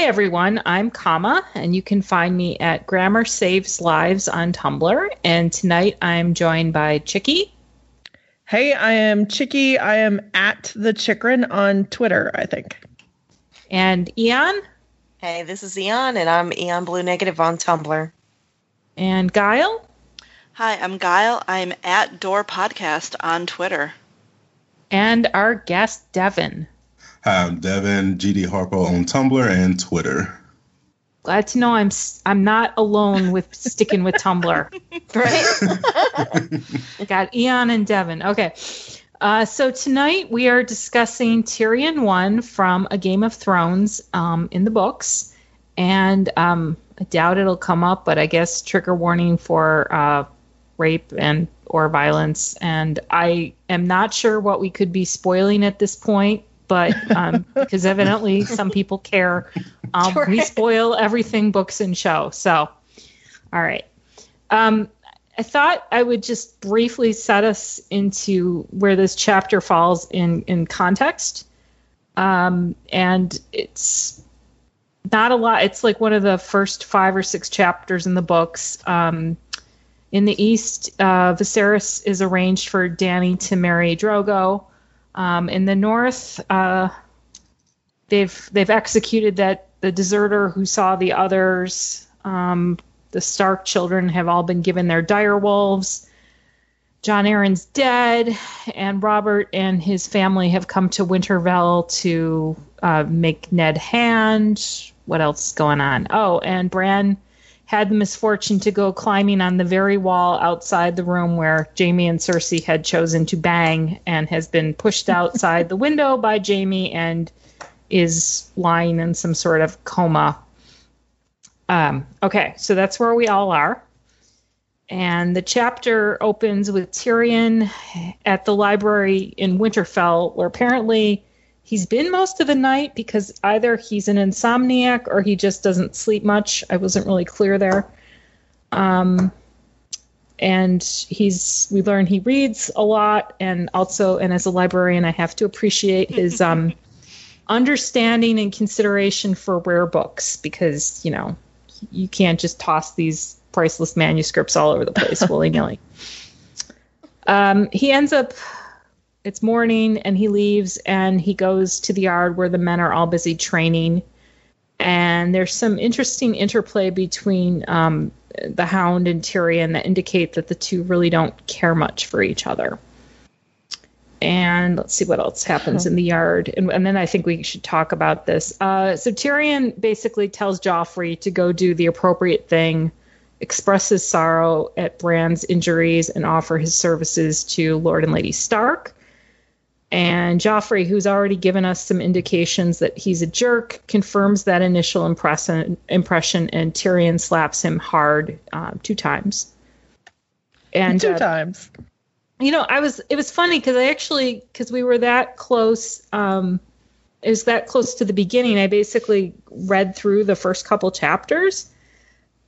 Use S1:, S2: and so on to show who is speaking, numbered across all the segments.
S1: Hi, everyone. I'm Kama, and you can find me at Grammar Saves Lives on Tumblr. And tonight I'm joined by Chicky
S2: Hey, I am Chicky. I am at the Chikrin on Twitter, I think.
S1: and Eon
S3: Hey, this is Eon, and I'm Eon Blue Negative on Tumblr.
S1: and Guile.
S4: Hi, I'm Guile. I'm at Door Podcast on Twitter.
S1: and our guest, Devin.
S5: Hi, I'm Devin GD Harpo on Tumblr and Twitter.
S1: Glad to know I'm s- I'm not alone with sticking with Tumblr.
S3: Right?
S1: Got Eon and Devin. Okay. Uh, so tonight we are discussing Tyrion 1 from A Game of Thrones um, in the books. And um, I doubt it'll come up, but I guess trigger warning for uh, rape and or violence. And I am not sure what we could be spoiling at this point, but um, because evidently some people care, um, we spoil everything books and show. So, all right. Um, I thought I would just briefly set us into where this chapter falls in in context. Um, and it's not a lot. It's like one of the first five or six chapters in the books. Um, in the east, uh, Viserys is arranged for Dany to marry Drogo. Um, in the north, uh, they've they've executed that the deserter who saw the others. Um, the Stark children have all been given their dire wolves. Jon Arryn's dead, and Robert and his family have come to Winterfell to uh, make Ned Hand. What else is going on? Oh, and Bran had the misfortune to go climbing on the very wall outside the room where Jaime and Cersei had chosen to bang, and has been pushed outside the window by Jaime and is lying in some sort of coma um, okay, so that's where we all are. And the chapter opens with Tyrion at the library in Winterfell, where apparently he's been most of the night because either he's an insomniac or he just doesn't sleep much. I wasn't really clear there. Um, and he's we learn he reads a lot and also and as a librarian I have to appreciate his um understanding and consideration for rare books because you know you can't just toss these priceless manuscripts all over the place willy nilly. Um, he ends up, it's morning, and he leaves and he goes to the yard where the men are all busy training. And there's some interesting interplay between um, the Hound and Tyrion that indicate that the two really don't care much for each other. And let's see what else happens in the yard. And, and then I think we should talk about this. Uh, so Tyrion basically tells Joffrey to go do the appropriate thing, express his sorrow at Bran's injuries, and offer his services to Lord and Lady Stark. And Joffrey, who's already given us some indications that he's a jerk, confirms that initial impression, impression and Tyrion slaps him hard uh, two times. And
S2: Two
S1: uh,
S2: times.
S1: you know, I was it was funny because I actually because we were that close. Um, it was that close to the beginning. I basically read through the first couple chapters,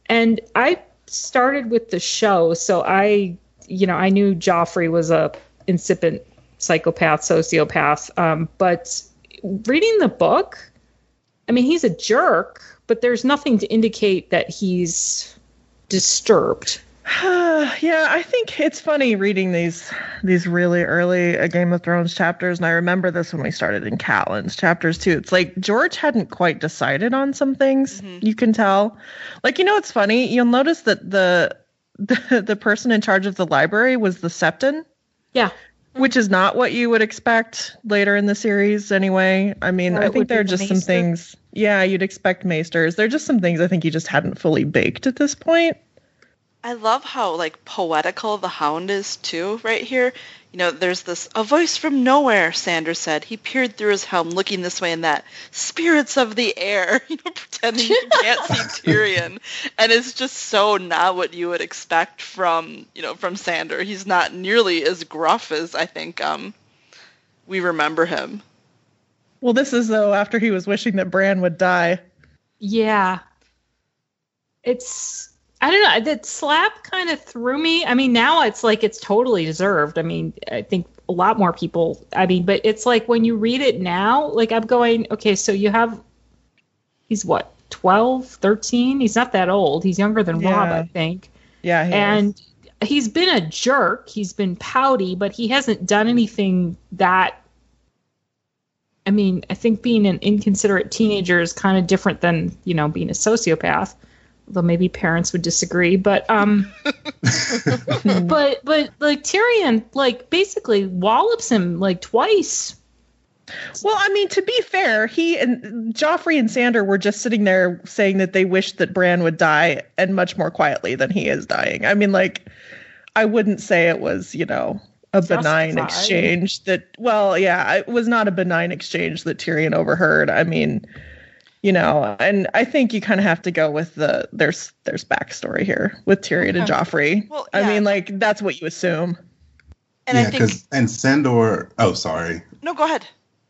S1: and I started with the show, so I, you know, I knew Joffrey was a incipient psychopath, sociopath. Um, but reading the book, I mean, he's a jerk, but there's nothing to indicate that he's disturbed.
S2: yeah, I think it's funny reading these these really early uh, Game of Thrones chapters, and I remember this when we started in Catelyn's chapters too. It's like George hadn't quite decided on some things. You can tell. Like you know, it's funny. You'll notice that the the the person in charge of the library was the Septon,
S1: Yeah.
S2: Which is not what you would expect later in the series. Anyway, I mean, I think there are
S1: the
S2: just some things. Yeah, you'd expect maesters. There are just some things I think he just hadn't fully baked at this point.
S4: I love how like poetical the hound is too right here. You know, there's this a voice from nowhere, Sandor said. He peered through his helm, looking this way and that. Spirits of the air, you know, pretending you can't see Tyrion. And it's just so not what you would expect from, you know, from Sandor. He's not nearly as gruff as I think um we remember him.
S2: Well, this is though after he was wishing that Bran would die.
S1: Yeah. It's I don't know. That slap kind of threw me. I mean, now it's like it's totally deserved. I mean, I think a lot more people. I mean, but it's like when you read it now, like I'm going, okay, so you have he's what 12, 13? He's not that old. He's younger than
S2: Robb,
S1: I think.
S2: Yeah, he
S1: and
S2: is.
S1: he's been a jerk. He's been pouty, but he hasn't done anything that. I mean, I think being an inconsiderate teenager is kind of different than you know being a sociopath. Although maybe parents would disagree, but um, but but like Tyrion, like basically wallops him like twice.
S2: Well, I mean, to be fair, he and Joffrey and Sandor were just sitting there saying that they wished that Bran would die and much more quietly than he is dying. I mean, like, I wouldn't say it was, you know, a benign exchange that, well, yeah, it was not a benign exchange that Tyrion overheard. I mean, you know, and I think you kind of have to go with the there's there's backstory here with Tyrion and Joffrey.
S4: Well,
S2: I mean, like that's what you assume.
S4: And
S5: yeah,
S4: I think
S5: because and Sandor. Oh, sorry.
S4: no, go ahead.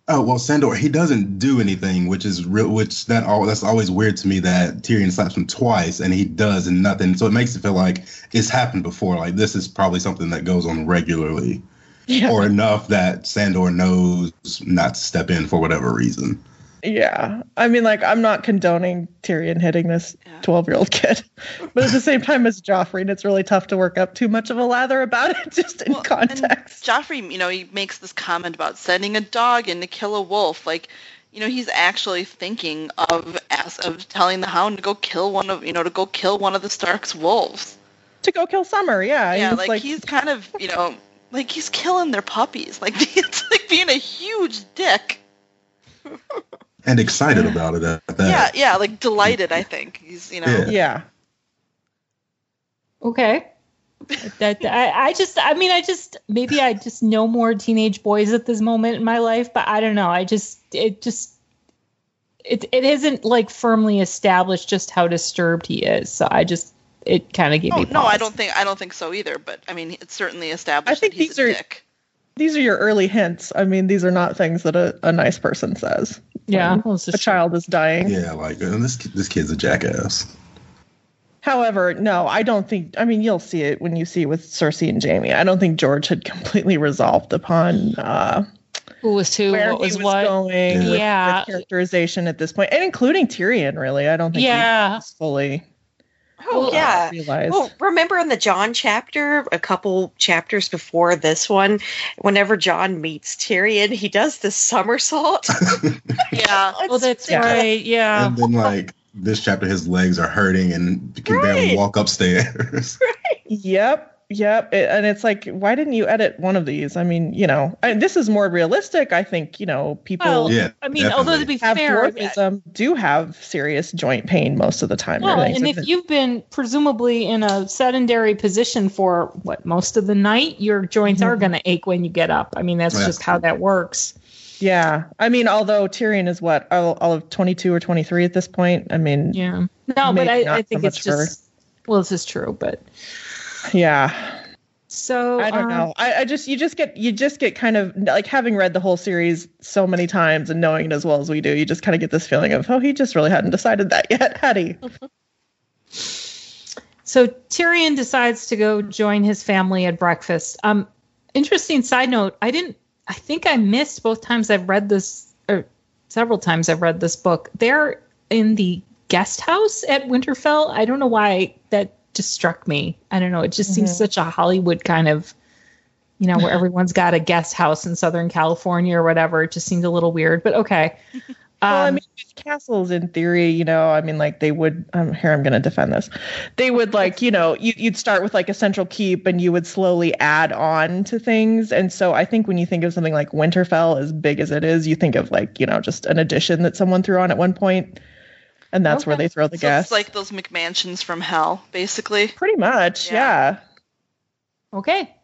S5: Oh well, Sandor. He doesn't do anything, which is real. Which that all that's always weird to me that Tyrion slaps him twice and he does nothing. So it makes it feel like it's happened before. Like this is probably something that goes on regularly,
S2: Yeah.
S5: or enough that Sandor knows not to step in for whatever reason.
S2: Yeah. I mean, like, I'm not condoning Tyrion hitting this
S4: Yeah.
S2: 12 year old kid. But at the same time as Joffrey, and it's really tough to work up too much of a lather about it just in
S4: Well,
S2: context.
S4: Joffrey, you know, he makes this comment about sending a dog in to kill a wolf. Like, you know, he's actually thinking of as of telling the Hound to go kill one of, you know, to go kill one of the Stark's wolves.
S2: to go kill Summer, yeah.
S4: yeah,
S2: He's
S4: like, he's kind of, you know, like he's killing their puppies. Like it's like being a huge dick.
S5: And excited about it at that.
S4: Yeah, yeah, like delighted. I think he's, you know.
S5: Yeah.
S2: yeah.
S1: Okay. that I, I just I mean I just maybe I just know more teenage boys at this moment in my life, but I don't know. I just it just it it isn't like firmly established just how disturbed he is. So I just it kind of gave
S4: Oh
S1: me
S4: no, I don't think I don't think so either. But I mean, it's certainly established
S2: I think
S4: that he's
S2: these
S4: a
S2: are-
S4: dick.
S2: These are your early hints. I mean, these are not things that a, a nice person says.
S1: Yeah,
S2: when
S1: well, it's
S2: a child is dying.
S5: Yeah, like this this kid's a jackass.
S2: However, no, I don't think. I mean, you'll see it when you see with Cersei and Jaime. I don't think George had completely resolved upon uh,
S1: who was who,
S2: where
S1: what was,
S2: he was
S1: what.
S2: going
S1: Yeah.
S2: with characterization at this point, and including Tyrion. Really, I don't think
S1: Yeah.
S2: he's fully
S3: Oh,
S1: Well,
S3: yeah.
S2: realized.
S3: Well, remember in the Jon chapter, a couple chapters before this one, whenever Jon meets Tyrion, he does this somersault.
S4: Yeah.
S1: well, that's
S2: Yeah.
S1: right. Yeah.
S5: And then like this chapter, his legs are hurting and can barely walk upstairs. Right.
S2: Yep, yep. It- and it's like, why didn't you edit one of these? I mean, you know, I, this is more realistic. I think, you know, people
S1: Well,
S5: yeah,
S1: I mean, although to be
S2: have
S1: fair,
S2: dwarfism do have serious joint pain most of the time.
S1: Well,
S2: Everything's
S1: and if you've been presumably in a sedentary position for what most of the night, your joints are
S2: Mhm.
S1: going to ache when you get up. I mean, that's
S5: Yeah.
S1: just how that works.
S2: yeah, I mean, although Tyrion is what all, all of twenty two or twenty three at this point. I mean,
S1: Yeah. No, but I, I think
S2: so
S1: it's
S2: much for-
S1: just well, this is true, but
S2: yeah.
S1: so
S2: I don't
S1: um,
S2: know. I, I just you just get you just get kind of like having read the whole series so many times and knowing it as well as we do, you just kind of get this feeling of oh he just really hadn't decided that yet, had he?
S1: So Tyrion decides to go join his family at breakfast. Um, interesting side note: I didn't. I think I missed both times I've read this, or several times I've read this book. They're in the guest house at Winterfell. I don't know why that just struck me. I don't know. It just seems
S2: Mhm.
S1: such a Hollywood kind of, you know, where everyone's got a guest house in Southern California or whatever. It just seemed a little weird, but okay.
S2: Well, I
S1: Um,
S2: mean, castles in theory, you know, I mean, like they would. Um, here, I'm going to defend this. They would like, you know, you, you'd start with like a central keep, and you would slowly add on to things. And so, I think when you think of something like Winterfell, as big as it is, you think of like, you know, just an addition that someone threw on at one point. And that's where they throw the
S4: so
S2: gas.
S4: it's like those McMansions from hell, basically.
S2: pretty much,
S4: Yeah.
S2: yeah.
S1: Okay.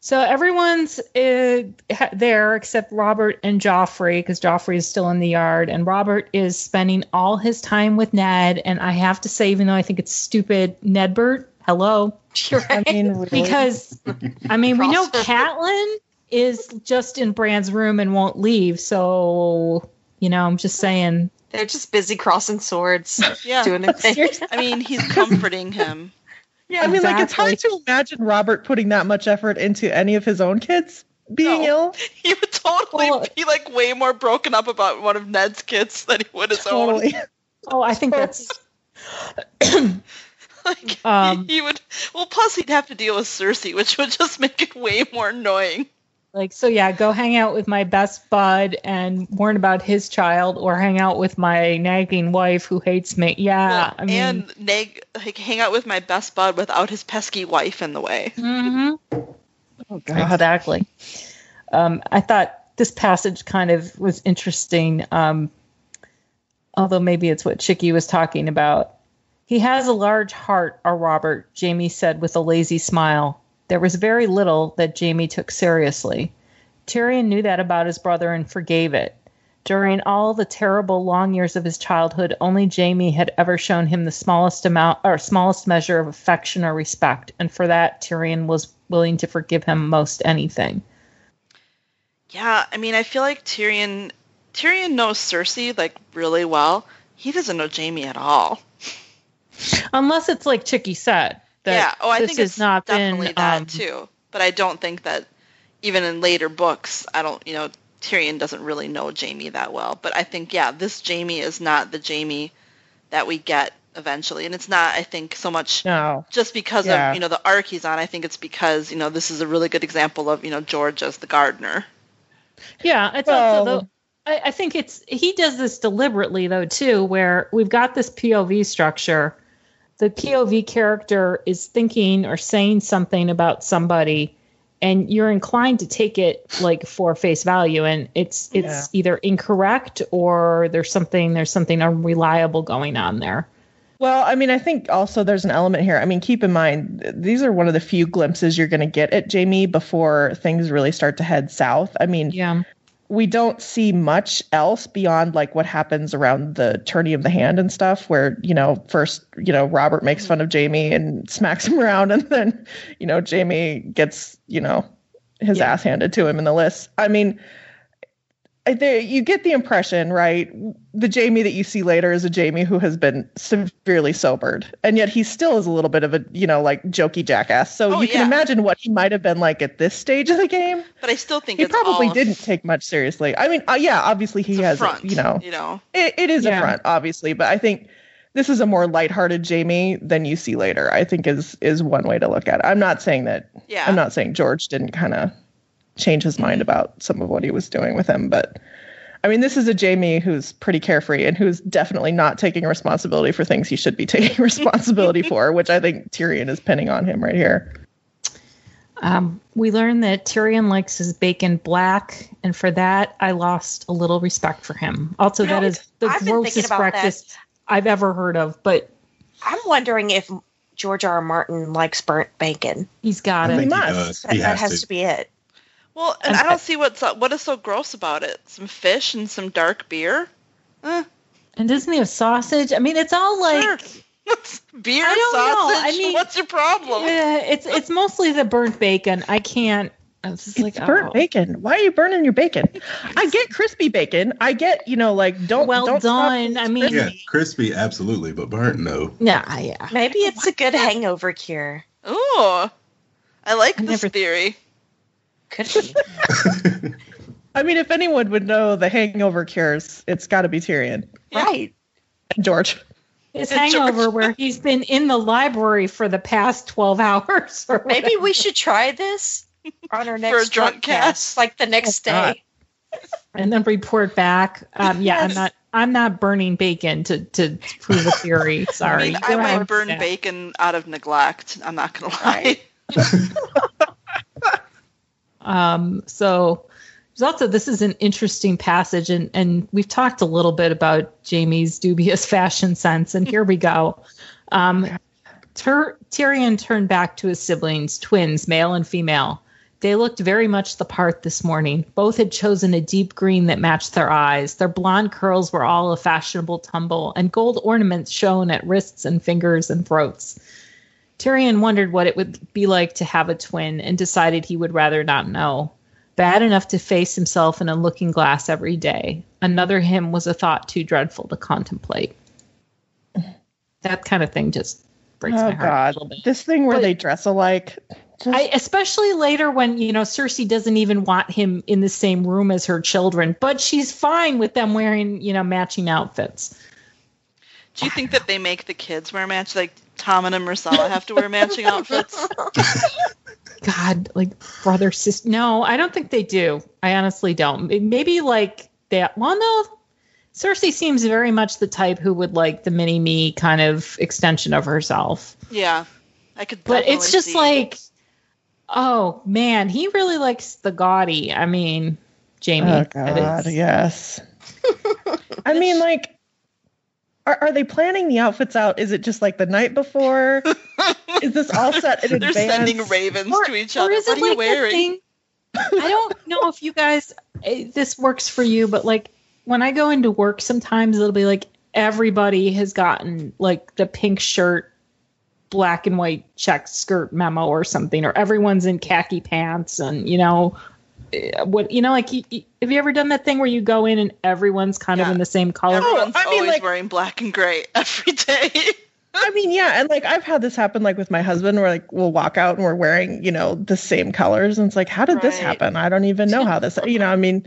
S1: So everyone's uh, ha- there except Robert and Joffrey because Joffrey is still in the yard, and Robert is spending all his time with Ned. And I have to say, even though I think it's stupid, Nedbert, hello,
S3: You're
S2: I mean, really.
S1: because I mean we know
S3: Crossover.
S1: Catelyn is just in Bran's room and won't leave. So you know, I'm just saying.
S3: They're just busy crossing swords,
S4: Yeah.
S3: doing their thing.
S4: I mean, he's comforting him.
S1: Yeah,
S2: I mean, like it's hard to imagine Robert putting that much effort into any of his own kids being
S4: No.
S2: ill.
S4: He would totally
S1: Well-
S4: be like way more broken up about one of Ned's kids than he would his own.
S1: Oh, I think that's.
S4: Like
S1: Um,
S4: he, he would. Well, plus he'd have to deal with Cersei, which would just make it way more annoying.
S1: Like, so yeah, go hang out with my best bud and warn about his child, or hang out with my nagging wife who hates me. Yeah,
S4: Well,
S1: I mean,
S4: and nag, like hang out with my best bud without his pesky wife in the way.
S1: mhm,
S2: Oh
S1: exactly. Um, I thought this passage kind of was interesting, um, although maybe it's what Chicky was talking about. He has a large heart, our Robert, Jaime said with a lazy smile. There was very little that Jaime took seriously. Tyrion knew that about his brother and forgave it. During all the terrible long years of his childhood, only Jaime had ever shown him the smallest amount or smallest measure of affection or respect, and for that Tyrion was willing to forgive him most anything.
S4: Yeah, I mean, I feel like Tyrion Tyrion knows Cersei like really well. He doesn't know Jaime at all.
S1: Unless it's like Chicky said. That
S4: yeah. Oh, I
S1: this
S4: think
S1: has
S4: it's
S1: not
S4: definitely
S1: been
S4: that
S1: um,
S4: too. But I don't think that even in later books, I don't. You know, Tyrion doesn't really know Jaime that well. But I think yeah, this Jaime is not the Jaime that we get eventually, and it's not. I think so much
S2: No.
S4: just because
S2: Yeah.
S4: of you know the arc he's on. I think it's because you know this is a really good example of you know George as the gardener.
S1: Yeah, it's
S2: Well-
S1: also though. I, I think it's he does this deliberately though too, where we've got this POV structure. The POV character is thinking or saying something about somebody, and you're inclined to take it like for face value, and it's it's
S2: Yeah.
S1: either incorrect or there's something there's something unreliable going on there.
S2: Well, I mean, I think also there's an element here. I mean, keep in mind, these are one of the few glimpses you're going to get at Jaime before things really start to head south. I mean,
S1: Yeah.
S2: We don't see much else beyond like what happens around the turning of the hand and stuff where you know first you know robert makes mm-hmm. fun of jaime and smacks him around and then you know jaime gets you know his
S1: Yeah.
S2: ass handed to him in the list i mean there, you get the impression right the jaime that you see later is a jaime who has been severely sobered and yet he still is a little bit of a you know like jokey jackass so
S4: Oh,
S2: you can imagine what he might have been like at this stage of the game
S4: But I still think
S2: he
S4: it's
S2: probably
S4: all
S2: didn't take much seriously. I mean, uh, yeah, obviously he
S4: it's
S2: has, a-
S4: front.
S2: you know,
S4: You know.
S2: it, it is
S1: Yeah.
S2: a front, obviously, but I think this is a more lighthearted Jaime than you see later. I think is is one way to look at it. I'm not saying that.
S4: Yeah.
S2: I'm not saying George didn't kind of change his mind about some of what he was doing with him, but I mean, this is a Jaime who's pretty carefree and who's definitely not taking responsibility for things he should be taking responsibility for, which I think Tyrion is pinning on him right here.
S1: Um, we learned that Tyrion likes his bacon black, and for that, I lost a little respect for him. Also,
S3: You know,
S1: that is the
S3: I've
S1: grossest
S3: about that.
S1: breakfast I've ever heard of, but
S3: I'm wondering if George R. R. Martin likes burnt bacon.
S1: he's got
S5: I
S1: it.
S5: think he
S2: must.
S5: does.
S3: That,
S5: He
S3: that
S5: has
S3: has
S5: to.
S3: to be it.
S4: Well, and
S2: And
S4: I
S2: I-
S4: don't see what's what is so gross about it. Some fish and some dark beer. Eh,
S1: And doesn't he have sausage? I mean, it's all like
S4: sure. beer,
S1: I don't know.
S4: sausage.
S1: I mean-
S4: what's your problem?
S1: Yeah, it's it's mostly the burnt bacon. I can't. It's just
S2: It's
S1: like
S2: burnt
S1: oh.
S2: bacon. Why are you burning your bacon? I get crispy bacon. I get, you know, like don't
S1: Well
S2: don't
S1: done. I mean-
S5: Yeah,
S2: crispy.
S5: crispy, absolutely, but burnt, no.
S1: Yeah, yeah.
S3: Maybe it's a good hangover cure.
S4: Ooh, I like
S1: I
S4: this
S1: never-
S4: theory.
S3: Could be.
S2: I mean, if anyone would know the hangover cures, it's got to be Tyrion
S3: Right.
S2: and George.
S1: His
S4: George.
S1: hangover where he's been in the library for the past twelve hours. Or
S3: Maybe
S1: whatever.
S3: we should try this on our next
S4: drunk
S3: drunk
S4: cast.
S3: cast, like the next
S2: Oh,
S3: day.
S1: and then report back. Um, yeah, I'm not. I'm not burning bacon to to prove a theory.
S4: I
S1: Sorry.
S4: mean, I might burn
S1: Yeah.
S4: bacon out of neglect. I'm not gonna lie.
S1: Um, so There's also this is an interesting passage, and and we've talked a little bit about Jaime's dubious fashion sense, and here we go. Um, Tyr- Tyrion turned back to his siblings, twins, male and female. They looked very much the part this morning. Both had chosen a deep green that matched their eyes. Their blonde curls were all a fashionable tumble, and gold ornaments shone at wrists and fingers and throats. Tyrion wondered what it would be like to have a twin and decided he would rather not know. Bad enough to face himself in a looking glass every day. Another him was a thought too dreadful to contemplate. That kind of thing just breaks
S2: Oh
S1: my heart a
S2: God,
S1: little bit.
S2: this thing where
S1: But-
S2: they dress alike. Just,
S1: I, especially later when you know Cersei doesn't even want him in the same room as her children, but she's fine with them wearing you know matching outfits.
S4: Do you think that they make the kids wear match? Like Tom and Myrcella have to wear matching outfits?
S1: God, like brother sister. No, I don't think they do. I honestly don't. Maybe like that. Well, no. Cersei seems very much the type who would like the mini me kind of extension of herself.
S4: Yeah, I could.
S1: But it's just
S4: see-
S1: like, oh man, he really likes the gaudy. I mean, Jaime.
S2: oh
S1: that
S2: God, yes. I mean, like, are, are they planning the outfits out? Is it just like the night before? Is this all set in
S4: they're
S2: advance?
S4: sending ravens
S1: Or-
S4: to each other. What
S1: it
S4: are you
S1: like that
S4: wearing?
S1: thing- I don't know if you guys eh, this works for you, but like when I go into work, sometimes it'll be like everybody has gotten like the pink shirt, black and white check skirt memo or something, or everyone's in khaki pants, and you know Uh, what you know like you, you- have you ever done that thing where you go in and everyone's kind of in the same color?
S4: Everyone's oh,
S2: I mean,
S4: always
S2: like-
S4: wearing black and gray every day.
S2: I mean, yeah, and like I've had this happen like with my husband where like we'll walk out and we're wearing, you know, the same colors and it's like, how did this happen? I don't even know how this you know, I mean,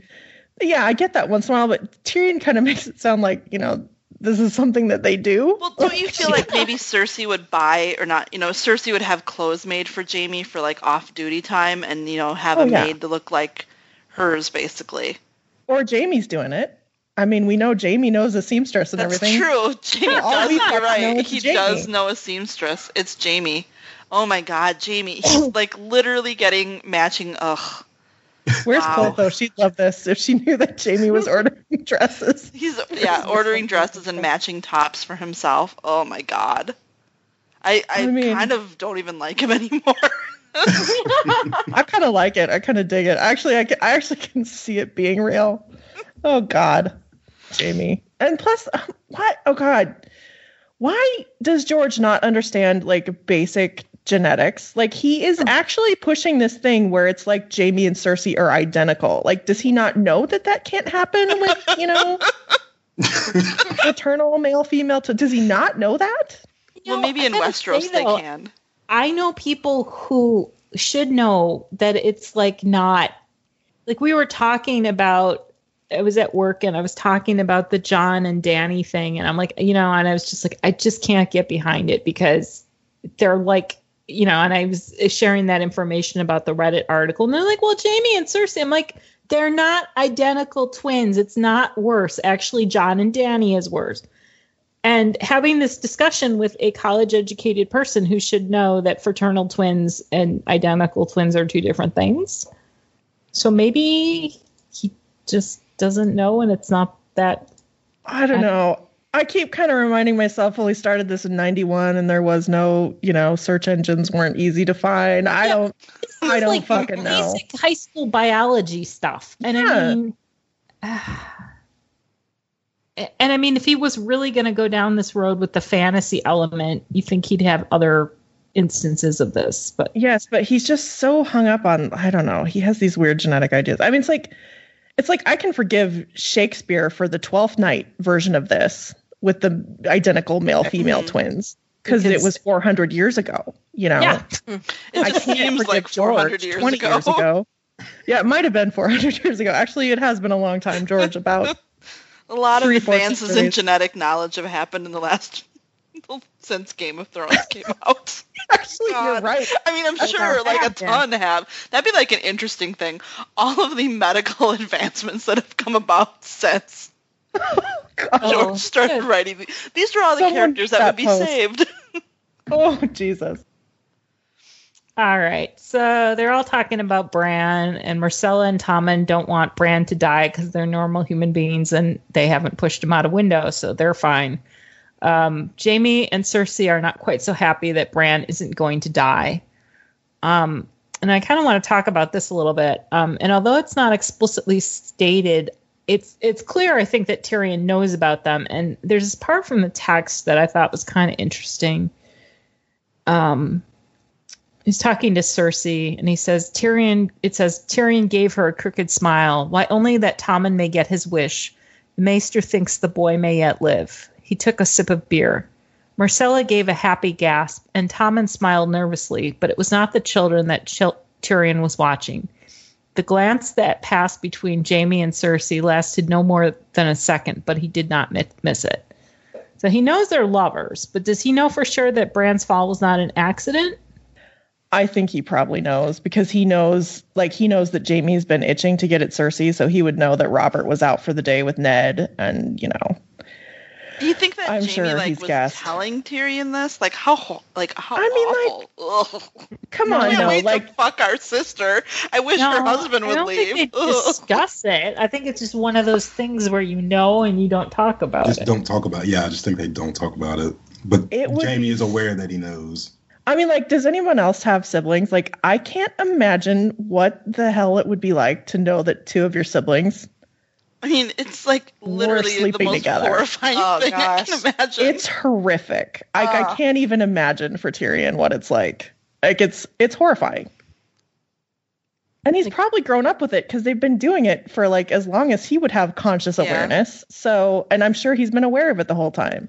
S2: yeah, I get that once in a while, but Tyrion kind of makes it sound like, you know, this is something that they do.
S4: Well, don't you feel like maybe Cersei would buy or not? You know, Cersei would have clothes made for Jaime for like off-duty time, and you know, have
S2: Oh,
S4: them
S2: yeah.
S4: made to look like hers, basically.
S2: or Jaime's doing it. I mean, we know Jaime knows a seamstress and everything.
S4: That's
S2: everything.
S4: true.
S2: Jaime
S4: does.
S2: we
S4: You're
S2: know
S4: right. He
S2: Jaime.
S4: does know a seamstress. It's Jaime. Oh my God, Jaime. He's like literally getting matching. Ugh.
S2: Where's
S4: Wow.
S2: Clotho? She'd love this if she knew that Jaime was ordering dresses.
S4: He's yeah ordering dresses and matching tops for himself. Oh my God. I I,
S2: I mean-
S4: kind of don't even like him anymore.
S2: I kind of like it. I kind of dig it. Actually, I, can, I actually can see it being real. Oh God, Jaime. And plus, um, what? Oh God, why does George not understand like basic genetics? Like he is oh. actually pushing this thing where it's like Jaime and Cersei are identical. Like, does he not know that that can't happen with you know maternal male female? To, does he not know that?
S1: You
S4: well,
S1: know,
S4: maybe
S1: I
S4: in
S1: gotta
S4: Westeros
S1: say,
S4: they
S1: though,
S4: can.
S1: I know people who should know that it's like not like we were talking about I was at work and I was talking about the Jon and Dany thing and I'm like, you know, and I was just like I just can't get behind it because they're like, you know, and I was sharing that information about the Reddit article and they're like, "Well, Jaime and Cersei." I'm like, "They're not identical twins. It's not worse. Actually, Jon and Dany is worse." and having this discussion with a college educated person who should know that fraternal twins and identical twins are two different things. So maybe he just doesn't know and it's not that
S2: I don't know. I keep kind of reminding myself, well, we started this in 91 and there was no, you know, search engines weren't easy to find. I
S1: Yeah.
S2: don't, I don't
S1: like
S2: fucking know.
S1: basic high school biology stuff. And I
S2: Yeah.
S1: mean and I mean if he was really going to go down this road with the fantasy element, you think he'd have other instances of this, but
S2: Yes, but he's just so hung up on, I don't know. He has these weird genetic ideas. I mean, it's like, it's like I can forgive Shakespeare for the Twelfth Night version of this with the identical male female
S4: Mhm.
S2: twins because it was 400 years ago, you know.
S1: yeah.
S4: It
S2: I
S4: just
S2: can't
S4: seems
S2: forgive
S4: like 400
S2: George
S4: years
S2: 20
S4: ago.
S2: years ago. Yeah, it might have been 400 years ago. Actually, it has been a long time, George. About
S4: A lot of
S2: Three,
S4: advances in genetic knowledge have happened in the last since Game of Thrones came out.
S2: actually, you're right.
S4: I mean, I'm
S2: That's
S4: sure
S2: how
S4: like a
S2: bad, yeah.
S4: ton have. That'd be like an interesting thing. All of the medical advancements that have come about since
S1: Oh,
S4: George started
S1: good.
S4: writing. These are all the
S2: Someone
S4: characters that
S2: that
S4: would be
S2: post.
S4: saved.
S2: Oh Jesus.
S1: All right. So they're all talking about Bran, and Myrcella and Tommen don't want Bran to die because they're normal human beings and they haven't pushed him out a window, so they're fine. Um, Jaime and Cersei are not quite so happy that Bran isn't going to die. Um, and I kind of want to talk about this a little bit. Um, and although it's not explicitly stated, it's it's clear I think that Tyrion knows about them. And there's this part from the text that I thought was kind of interesting. Um, he's talking to Cersei, and he says Tyrion. It says Tyrion gave her a crooked smile. Why only that Tommen may get his wish. The Maester thinks the boy may yet live. He took a sip of beer. Myrcella gave a happy gasp, and Tommen smiled nervously, but it was not the children that Chil- Tyrion was watching. The glance that passed between Jaime and Cersei lasted no more than a second, but he did not miss it. So he knows they're lovers, but does he know for sure that Bran's fall was not an accident?
S2: I think he probably knows because he knows, like, he knows that Jaime's been itching to get at Cersei, so he would know that Robert was out for the day with Ned, and you know,
S4: Do you think that
S2: I'm
S4: Jaime
S2: sure
S4: like
S2: he's
S4: was
S2: gassed.
S4: telling Tyrion this? Like how like how
S2: I mean, like,
S4: awful. Ugh.
S2: come on, no,
S4: wait
S2: like,
S4: to fuck our sister. I wish her husband
S1: I
S4: would
S1: don't
S4: leave.
S1: think they discuss it. I think it's just one of those things where you know and you don't talk about
S5: Just
S1: it.
S5: Just don't talk about. Yeah, I just think they don't talk about it. But
S2: It
S5: Jaime
S2: be-
S5: is aware that he knows.
S2: I mean, like, does anyone else have siblings? Like, I can't imagine what the hell it would be like to know that two of your siblings.
S4: I mean, it's like literally the
S2: sleeping
S4: most
S2: together.
S4: horrifying
S3: Oh,
S4: thing I can imagine.
S2: It's horrific. Like, I
S3: Ah.
S2: can't even imagine for Tyrion what it's like. Like, it's it's horrifying. And he's probably grown up with it because they've been doing it for like as long as he would have conscious
S3: Yeah.
S2: awareness. So, and I'm sure he's been aware of it the whole time.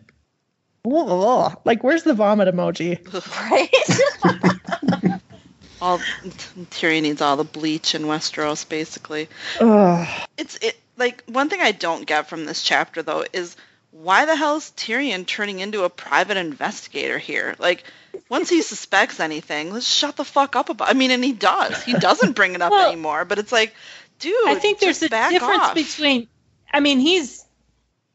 S2: Ugh. Like, where's the vomit emoji?
S3: Right?
S4: all Tyrion needs all the bleach in Westeros, basically.
S2: Ugh.
S4: It's it like one thing I don't get from this chapter though is why the hell is Tyrion turning into a private investigator here? Like, once he suspects anything, let's shut the fuck up about. I mean, and he does. He doesn't bring it up
S1: Well,
S4: anymore. But it's like, dude,
S1: I think there's a difference
S4: off.
S1: between. I mean, he's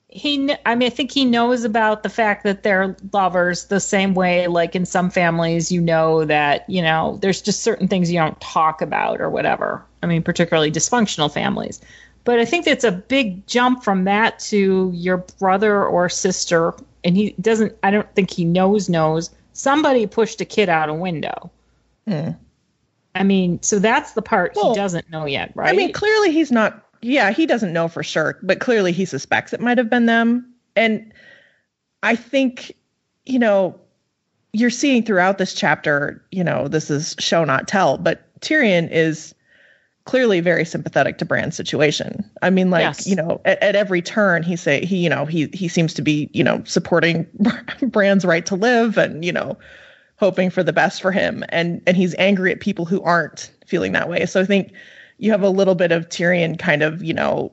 S1: he. I mean, I think he knows about the fact that they're lovers the same way. Like in some families, you know that you know there's just certain things you don't talk about or whatever. I mean, particularly dysfunctional families. But I think that's a big jump from that to your brother or sister, and he doesn't. I don't think he knows knows somebody pushed a kid out a window.
S2: Hmm.
S1: I mean, so that's the part
S2: Well,
S1: he doesn't know yet, right?
S2: I mean, clearly he's not. Yeah, he doesn't know for sure, but clearly he suspects it might have been them. And I think, you know, you're seeing throughout this chapter, you know, this is show not tell, but Tyrion is clearly very sympathetic to Bran's situation. I mean, like,
S1: Yes.
S2: you know, at, at every turn he say he, you know, he he seems to be, you know, supporting Bran's right to live and, you know, hoping for the best for him and and he's angry at people who aren't feeling that way. So I think you have a little bit of Tyrion kind of, you know,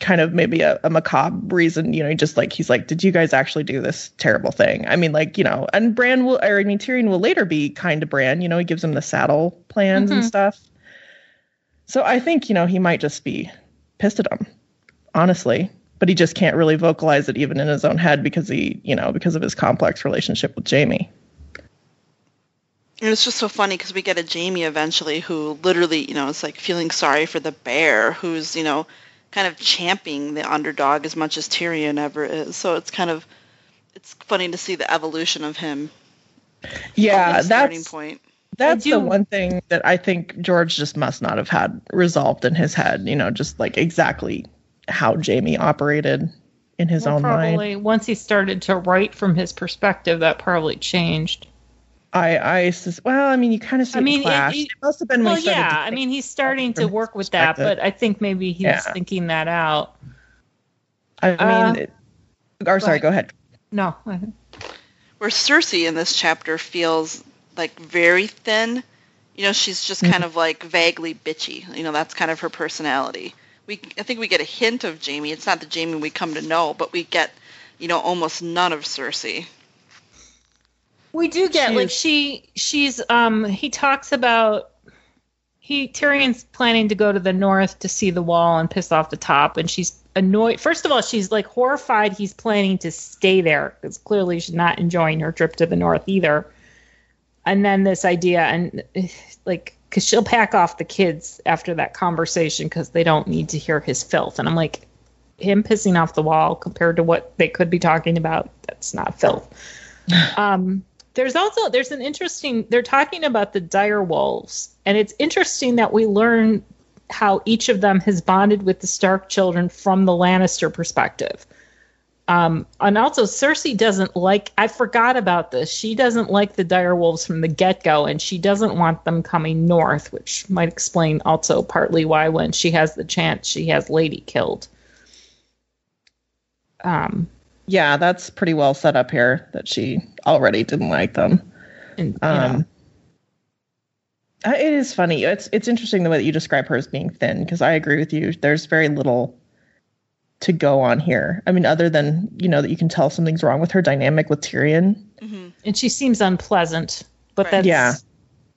S2: kind of maybe a, a macabre reason, you know, just like he's like, did you guys actually do this terrible thing? I mean, like, you know, and Bran will, or I mean, Tyrion will later be kind to Bran, you know, he gives him the saddle plans and
S1: Mhm.
S2: stuff. So I think, you know, he might just be pissed at him, honestly, but he just can't really vocalize it even in his own head because he, you know, because of his complex relationship with Jaime.
S4: And it's just so funny because we get a Jaime eventually who literally, you know, is like feeling sorry for the bear, who's, you know, kind of championing the underdog as much as Tyrion ever is. So it's kind of, it's funny to see the evolution of him.
S2: Yeah,
S4: his starting
S2: that's
S4: point.
S2: That's
S1: do-
S2: the one thing that I think George just must not have had resolved in his head, you know, just like exactly how Jaime operated in his
S1: Well,
S2: own mind.
S1: probably once he started to write from his perspective, that probably changed.
S2: I, I, sus- well, I mean, you kind of see
S1: I
S2: it
S1: mean, it-
S2: clash.
S1: it-
S2: It, must have been when
S1: Well,
S2: he
S1: yeah, I mean, he's starting to work with that, but I think maybe he's
S2: Yeah.
S1: thinking that out.
S2: I mean,
S1: uh,
S2: it, or sorry,
S1: ahead.
S2: go ahead.
S1: No,
S4: Where Cersei in this chapter feels like very thin. You know, she's just kind of like vaguely bitchy. You know, that's kind of her personality. We, I think we get a hint of Jaime. It's not the Jaime we come to know, but we get, you know, almost none of Cersei.
S1: we do get like she she's um he talks about he Tyrion's planning to go to the north to see the wall and piss off the top, and she's annoyed. First of all, she's like horrified he's planning to stay there because clearly she's not enjoying her trip to the north either. And then this idea and like because she'll pack off the kids after that conversation because they don't need to hear his filth. And i'm like him pissing off the wall compared to what they could be talking about that's not filth. Um there's also there's an interesting they're talking about the dire wolves. And it's interesting that we learn how each of them has bonded with the stark children from the lannister perspective um, and also cersei doesn't like i forgot about this she doesn't like the dire wolves from the get-go and she doesn't want them coming north which might explain also partly why when she has the chance she has lady killed um,
S2: Yeah, that's pretty well set up here that she already didn't like them.
S1: and know,
S2: Um, it is funny. It's it's interesting the way that you describe her as being thin because I agree with you. There's very little to go on here. I mean, other than you know that you can tell something's wrong with her dynamic with Tyrion.
S4: hmm
S1: and she seems unpleasant but
S4: Right.
S1: that's
S2: Yeah.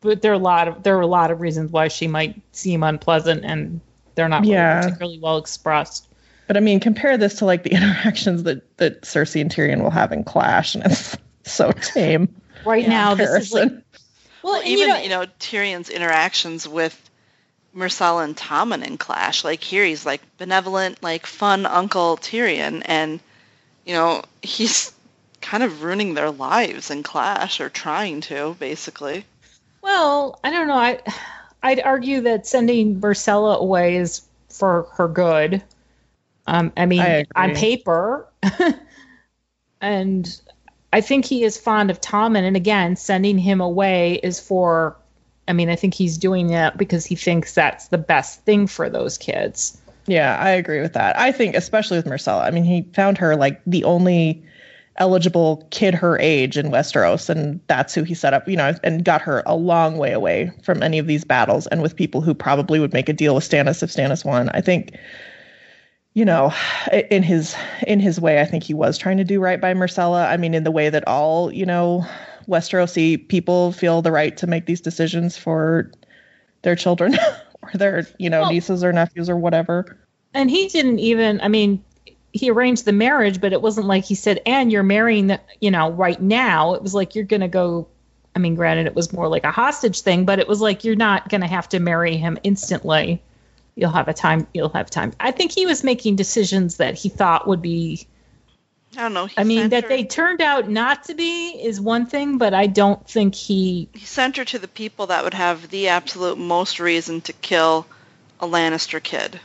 S1: but there are a lot of there are a lot of reasons why she might seem unpleasant and they're not really
S2: Yeah.
S1: particularly well expressed
S2: But I mean, compare this to like the interactions that that Cersei and Tyrion will have in Clash, and it's so tame.
S1: right
S4: Yeah.
S1: now this is like well
S4: Well, even
S1: you know,
S4: you know Tyrion's interactions with Myrcella and Tommen in Clash, like here he's like benevolent, like fun Uncle Tyrion, and you know he's kind of ruining their lives in Clash or trying to, basically.
S1: well i don't know. I i'd argue that sending Myrcella away is for her good. Um i mean
S2: I
S1: on paper and i think he is fond of Tommen and again sending him away is for i mean i think he's doing that because he thinks that's the best thing for those kids
S2: Yeah, I agree with that. I think especially with Myrcella. I mean, he found her like the only eligible kid her age in Westeros, and that's who he set up, you know, and got her a long way away from any of these battles and with people who probably would make a deal with Stannis if Stannis won. I think, you know, in his in his way, I think he was trying to do right by Myrcella. I mean, in the way that all, you know, Westerosi people feel the right to make these decisions for their children or their, you know,
S1: Well-
S2: nieces or nephews or whatever.
S1: and he didn't even i mean he arranged the marriage but it wasn't like he said and you're marrying the, you know right now. It was like you're gonna go i mean granted it was more like a hostage thing but it was like you're not gonna have to marry him instantly. You'll have a time you'll have time. I think he was making decisions that he thought would be
S4: I don't know. He
S1: i mean that
S4: her-
S1: they turned out not to be is one thing but i don't think he
S4: he sent her to the people that would have the absolute most reason to kill a Lannister kid.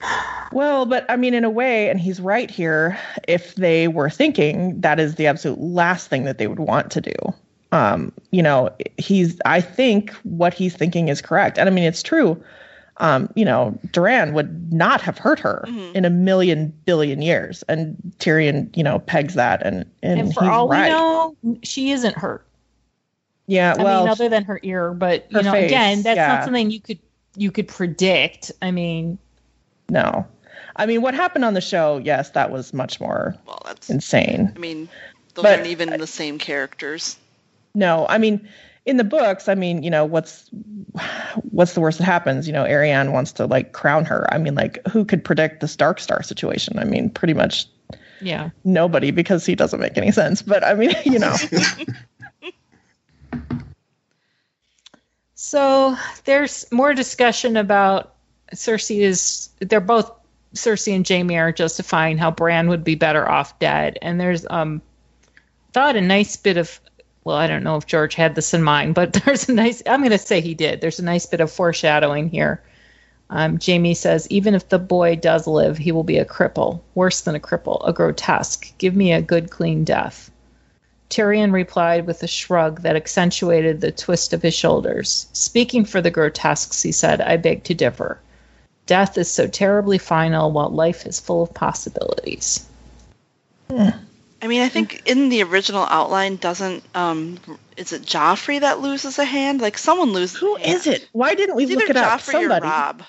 S2: Well, but I mean, in a way, and he's right here, if they were thinking that is the absolute last thing that they would want to do. Um, you know, he's, I think what he's thinking is correct. And I mean, it's true. Um, you know, Doran would not have hurt her
S4: Mhm.
S2: in a million billion years. And Tyrion, you know, pegs that and, and,
S1: and for
S2: he's
S1: all
S2: right.
S1: we know she isn't hurt
S2: yeah,
S1: I
S2: well,
S1: mean, other than her ear, but you know,
S2: face,
S1: again, that's
S2: yeah.
S1: not something you could you could predict. I mean,
S2: no. I mean, what happened on the show, yes, that was much more
S4: Well, that's.
S2: insane.
S4: I mean, those
S2: But-
S4: aren't even the same characters.
S2: No, I mean, in the books, I mean, you know, what's what's the worst that happens? You know, Arianne wants to like crown her. I mean, like, who could predict this Dark Star situation? I mean, pretty much
S1: yeah.
S2: nobody because he doesn't make any sense. But I mean, you know,
S1: So there's more discussion about Cersei is they're both Cersei and Jaime are justifying how Bran would be better off dead, and there's um thought a nice bit of well, I don't know if George had this in mind, but there's a nice I'm gonna say he did. There's a nice bit of foreshadowing here. Um, Jaime says, even if the boy does live, he will be a cripple, worse than a cripple, a grotesque. Give me a good, clean death. Tyrion replied with a shrug that accentuated the twist of his shoulders. Speaking for the grotesques, he said, I beg to differ. Death is so terribly final, while life is full of possibilities.
S4: I mean, I think in the original outline, doesn't um, is it Joffrey that loses a hand? Like someone loses.
S2: who
S4: a hand.
S2: is it? Why didn't we
S4: It's
S2: look
S4: either
S2: it up?
S4: Joffrey
S2: Somebody.
S4: or Robb.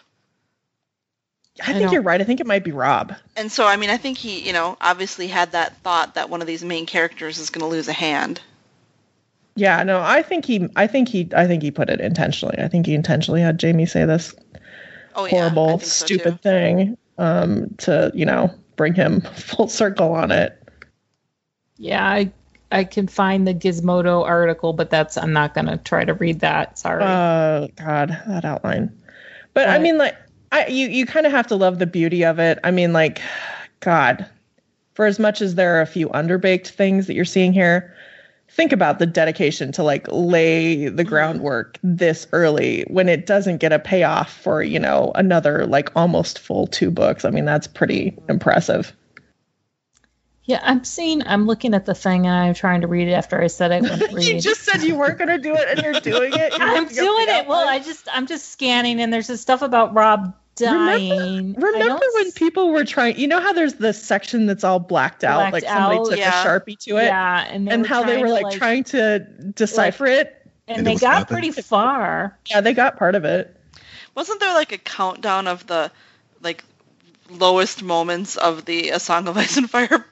S2: I
S1: I
S2: think
S1: don't-
S2: you're right. I think it might be Robb.
S4: And so, I mean, I think he, you know, obviously had that thought that one of these main characters is going to lose a hand.
S2: Yeah, no, I think he, I think he, I think he put it intentionally. I think he intentionally had Jaime say this
S4: Oh
S2: horrible,
S4: think so,
S2: stupid
S4: too.
S2: thing um, to, you know, bring him full circle on it.
S1: Yeah, I, I can find the Gizmodo article, but that's I'm not gonna try to read that. Sorry.
S2: Oh God, that outline. But I
S1: Right.
S2: mean, like, I you you kind of have to love the beauty of it. I mean, like, God, for as much as there are a few underbaked things that you're seeing here, think about the dedication to like lay the mm-hmm. groundwork this early when it doesn't get a payoff for you know another like almost full two books. I mean, that's pretty mm-hmm. impressive.
S1: Yeah, I'm seeing. I'm looking at the thing and I'm trying to read it after I said I wouldn't read.
S2: you just said you weren't gonna do it, and you're doing it. You're
S1: I'm doing it. Well, I just I'm just scanning and there's this stuff about Robb dying. I
S2: Remember when people were trying? You know how there's this section that's all blacked out,
S1: Blacked
S2: like somebody
S1: out,
S2: took
S4: yeah.
S2: a sharpie to it,
S1: Yeah, and they
S2: and how they were
S1: to,
S2: like, trying to decipher it.
S1: and,
S5: And
S1: they
S5: was
S1: got
S5: nothing.
S1: pretty far.
S2: Yeah, they got part of it.
S4: Wasn't there like a countdown of the like lowest moments of the A Song of Ice and Fire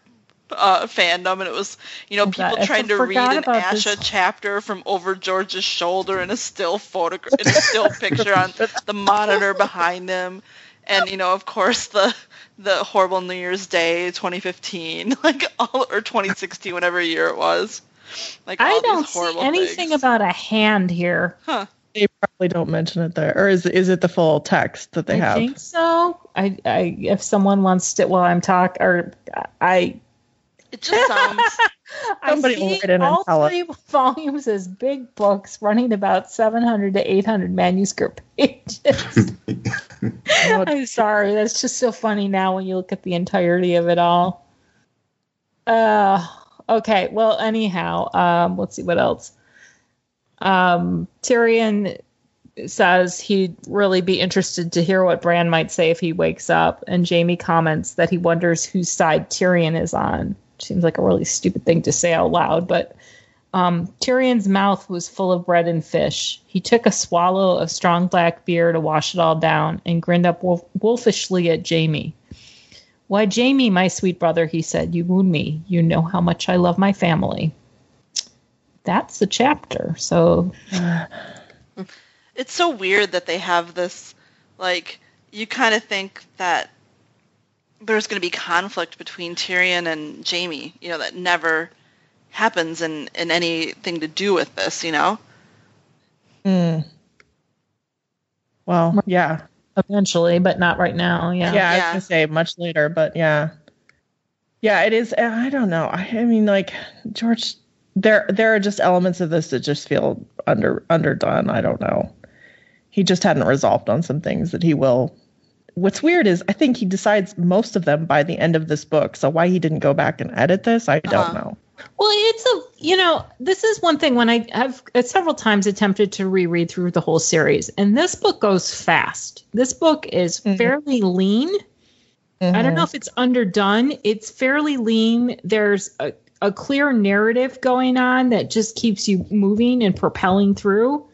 S4: uh, fandom, and it was you know people
S1: I
S4: trying to read an Asha
S1: this.
S4: chapter from over George's shoulder in a still photograph, in a still picture on the monitor behind them, and you know of course the the horrible New Year's Day 2015, like all or 2016, whatever year it was. Like all
S1: I don't see
S4: horrible
S1: anything
S4: things.
S1: about a hand here.
S4: Huh.
S2: They probably don't mention it there, or is is it the full text that they
S1: I
S2: have?
S1: think so. I, I if someone wants to while I'm talk or I
S4: It just sounds.
S2: Somebody
S1: I
S2: will
S1: see
S2: write in
S1: all
S2: tell us.
S1: three volumes as big books running about 700 to 800 manuscript pages. I'm sorry, that's just so funny now when you look at the entirety of it all. Uh, okay. Well, anyhow, um, let's see what else. Um, Tyrion says he'd really be interested to hear what Bran might say if he wakes up, and Jaime comments that he wonders whose side Tyrion is on. Seems like a really stupid thing to say out loud, but um, Tyrion's mouth was full of bread and fish. He took a swallow of strong black beer to wash it all down and grinned up wolf- wolfishly at Jaime. Why, Jaime, my sweet brother, he said, you wound me. You know how much I love my family. That's the chapter. So,
S4: it's so weird that they have this like you kind of think that there's going to be conflict between Tyrion and Jaime, you know, that never happens in in anything to do with this, you know.
S2: Hmm. Well, yeah,
S1: eventually, but not right now.
S2: yeah,
S1: Yeah.
S2: I was
S4: Yeah.
S2: gonna say much later, but yeah, yeah, it is. I don't know. I, I mean, like George, there there are just elements of this that just feel under underdone. I don't know. He just hadn't resolved on some things that he will. What's weird is I think he decides most of them by the end of this book. So why he didn't go back and edit this, I don't
S4: Uh-huh.
S2: know.
S1: Well, it's a, you know, this is one thing when I have uh, several times attempted to reread through the whole series, and this book goes fast. This book is
S2: Mhm.
S1: fairly lean. I don't know if it's underdone. It's fairly lean. There's a, a clear narrative going on that just keeps you moving and propelling through.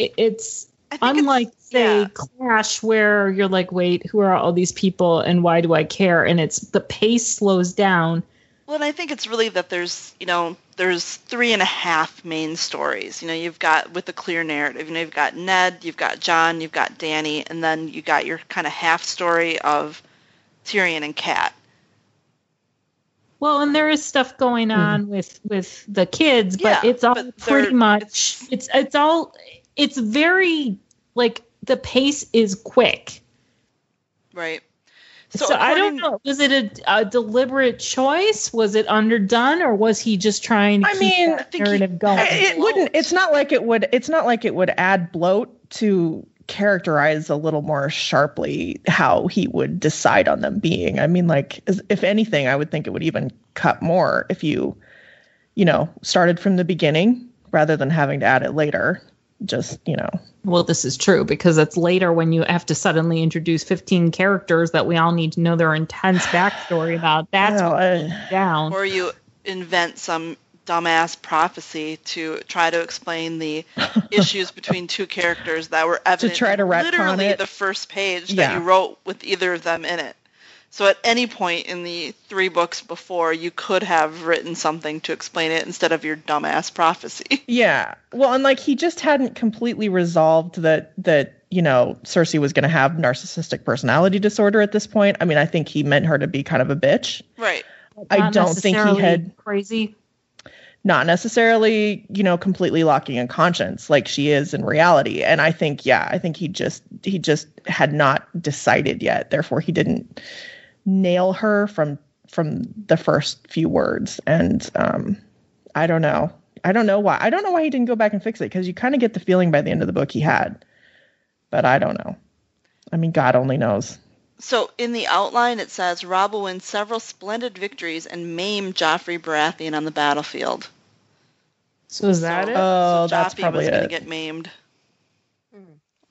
S1: It, it's unlike say
S4: yeah.
S1: Clash, where you're like, wait, who are all these people and why do I care? And it's the pace slows down.
S4: Well, and I think it's really that there's, you know, there's three and a half main stories. You know, you've got with a clear narrative. You know, you've got Ned, you've got Jon, you've got Dany, and then you got your kind of half story of Tyrion and Cat.
S1: Well, and there is stuff going hmm. on with with the kids, but
S4: Yeah,
S1: it's all
S4: but
S1: pretty much it's it's all it's very like the pace is quick.
S4: Right.
S1: So, I don't know. Was it a, a deliberate choice? Was it underdone, or was he just trying to
S2: I
S1: keep
S2: mean,
S1: that
S4: I think he-
S1: narrative going?
S2: I- it wouldn't it's not like it would it's not like it would add bloat to characterize a little more sharply how he would decide on them being i mean like if anything i would think it would even cut more if you you know started from the beginning rather than having to add it later just you know
S1: well, this is true because it's later when you have to suddenly introduce 15 characters that we all need to know their intense backstory about. That's
S2: well,
S1: what
S2: uh,
S1: down.
S4: or you invent some dumbass prophecy to try to explain the issues between two characters that were evident to
S2: try to
S4: in
S2: retcon
S4: literally
S2: it.
S4: the first page that you wrote with either of them in it. So at any point in the three books before, you could have written something to explain it instead of your dumbass prophecy.
S2: Yeah. Well, and like he just hadn't completely resolved that that you know Cersei was going to have narcissistic personality disorder at this point. I mean, I think he meant her to be kind of a bitch.
S4: right.
S2: I don't think he had-
S1: crazy.
S2: not necessarily, you know, completely locking in conscience like she is in reality. And I think, yeah, I think he just he just had not decided yet. Therefore, he didn't nail her from from the first few words. And um, I don't know. I don't know why. I don't know why he didn't go back and fix it because you kind of get the feeling by the end of the book he had. But I don't know. I mean, God only knows.
S4: So in the outline, it says Robb will win several splendid victories and maim Joffrey Baratheon on the battlefield.
S1: So is that
S4: so,
S1: it?
S2: Oh,
S4: so
S2: that's
S4: Joffrey
S2: probably
S4: was going to get maimed.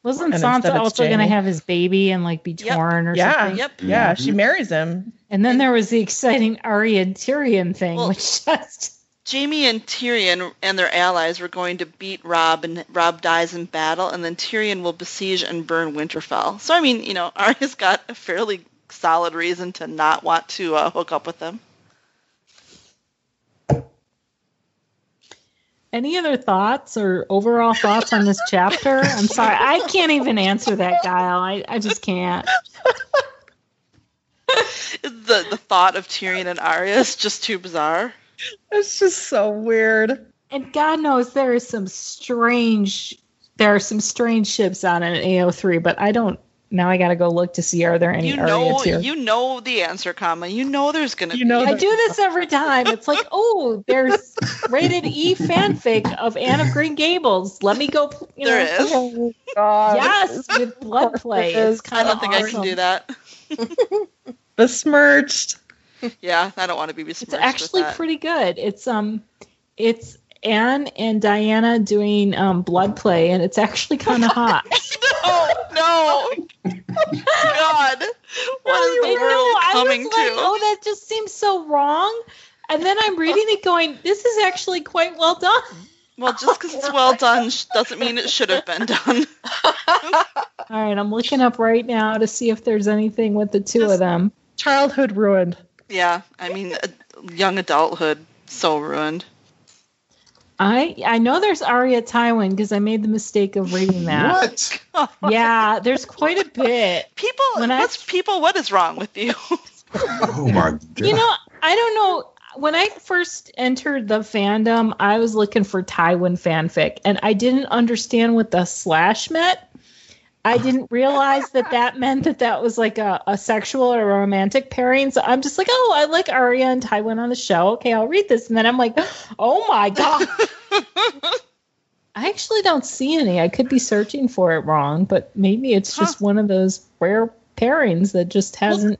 S1: Wasn't
S2: And
S1: Sansa also going to have his baby and like be
S4: Yep.
S1: torn or
S2: Yeah.
S1: something?
S4: Yep.
S2: Yeah, she marries him.
S1: And then there was the exciting Arya and Tyrion thing,
S4: Well-
S1: which just
S4: Jaime and Tyrion and their allies were going to beat Robb, and Robb dies in battle, and then Tyrion will besiege and burn Winterfell. So I mean, you know, Arya's got a fairly solid reason to not want to uh, hook up with them.
S1: Any other thoughts or overall thoughts on this chapter? I'm sorry, I can't even answer that, Guile. I, I just can't.
S4: The the thought of Tyrion and Arya is just too bizarre.
S2: It's just so weird.
S1: And God knows there is some strange, there are some strange ships on an AO3, but I don't. Now I got to go look to see are there any
S4: You
S1: Arya
S4: know,
S1: tier.
S4: you know the answer, comma. You know there's gonna
S2: You know
S4: be.
S1: I do this every time. It's like, oh, there's rated E fanfic of Anne of Green Gables. Let me go. You know,
S4: There is.
S2: Oh God.
S1: Yes, with blood play. It's
S4: I
S1: kind
S4: don't
S1: of
S4: think I can do that.
S2: Besmirched.
S4: Yeah, I don't want to be besmirched
S1: It's actually
S4: with that.
S1: pretty good. It's um, it's Anne and Diana doing um blood play, and it's actually kind of hot.
S4: Oh, no, no, God, what is
S1: I
S4: the
S1: know.
S4: world
S1: I
S4: coming
S1: was like,
S4: to?
S1: oh, that just seems so wrong. And then I'm reading it, going, this is actually quite well done.
S4: Well, just because it's well done doesn't mean it should have been done.
S1: All right, I'm looking up right now to see if there's anything with the two of them.
S2: Childhood ruined.
S4: Yeah, I mean, young adulthood so ruined.
S1: I I know there's Arya Tywin because I made the mistake of reading that.
S5: What?
S1: Yeah, there's quite a bit.
S4: People,
S1: When I-
S4: what's people? What is wrong with you?
S5: Oh my god.
S1: You know, I don't know. When I first entered the fandom, I was looking for Tywin fanfic, and I didn't understand what the slash meant. I didn't realize that that meant that that was like a, a sexual or romantic pairing. So I'm just like, oh, I like Arya and Tywin on the show. Okay, I'll read this. And then I'm like, oh my god. I actually don't see any. I could be searching for it wrong, but maybe it's just one of those rare pairings that just hasn't.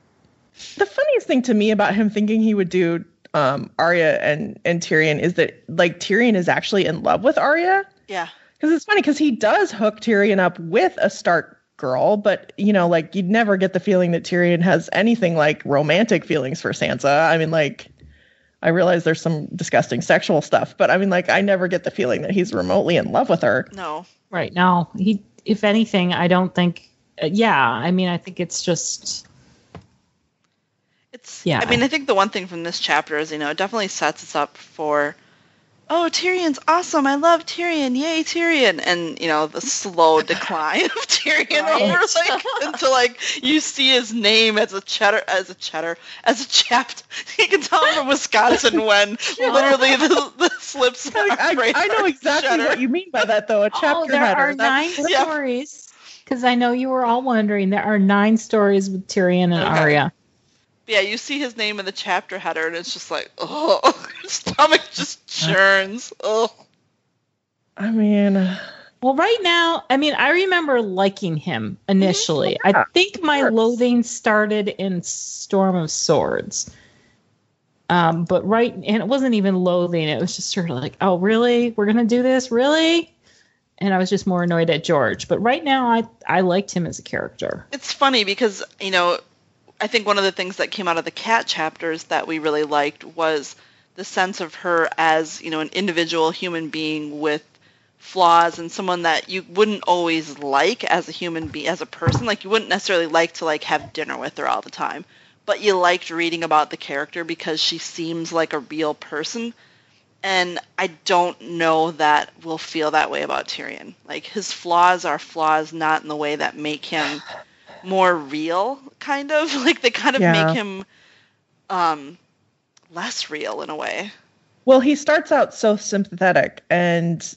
S2: The funniest thing to me about him thinking he would do um, Arya and, and Tyrion is that like Tyrion is actually in love with Arya.
S4: yeah,
S2: Because it's funny because he does hook Tyrion up with a Stark girl, but you know, like you'd never get the feeling that Tyrion has anything like romantic feelings for Sansa. I mean, like I realize there's some disgusting sexual stuff, but I mean, like I never get the feeling that he's remotely in love with her.
S4: no.
S1: Right now, he, if anything, I don't think. Uh, yeah, I mean, I think it's just.
S4: It's
S1: Yeah.
S4: I mean, I think the one thing from this chapter is, you know, it definitely sets us up for oh, Tyrion's awesome. I love Tyrion. Yay, Tyrion. And, you know, the slow decline of Tyrion
S1: Right.
S4: over like until like you see his name as a cheddar as a cheddar as a chapped you can tell him from Wisconsin when literally the, the slips
S2: I, I,
S4: right
S2: I know exactly
S4: cheddar.
S2: what you mean by that, though. A oh, chapter
S1: oh, there
S2: header.
S1: are
S2: That's-
S1: nine
S4: Yeah.
S1: stories. Because I know you were all wondering, there are nine stories with Tyrion and
S4: Okay.
S1: Arya.
S4: Yeah, you see his name in the chapter header and it's just like, oh, stomach just churns. Oh.
S2: I mean, uh,
S1: Well, right now, I mean, I remember liking him initially. I think my loathing started in Storm of Swords. Um, but right, and it wasn't even loathing. It was just sort of like, oh, really? We're gonna do this, really? And I was just more annoyed at George. But right now, I I liked him as a character.
S4: It's funny because, you know, I think one of the things that came out of the cat chapters that we really liked was the sense of her as, you know, an individual human being with flaws and someone that you wouldn't always like as a human being as a person like you wouldn't necessarily like to like have dinner with her all the time but you liked reading about the character because she seems like a real person and I don't know that we'll feel that way about Tyrion. Like his flaws are flaws not in the way that make him more real, kind of. Like they kind of
S2: Yeah.
S4: make him um less real in a way.
S2: Well, he starts out so sympathetic, and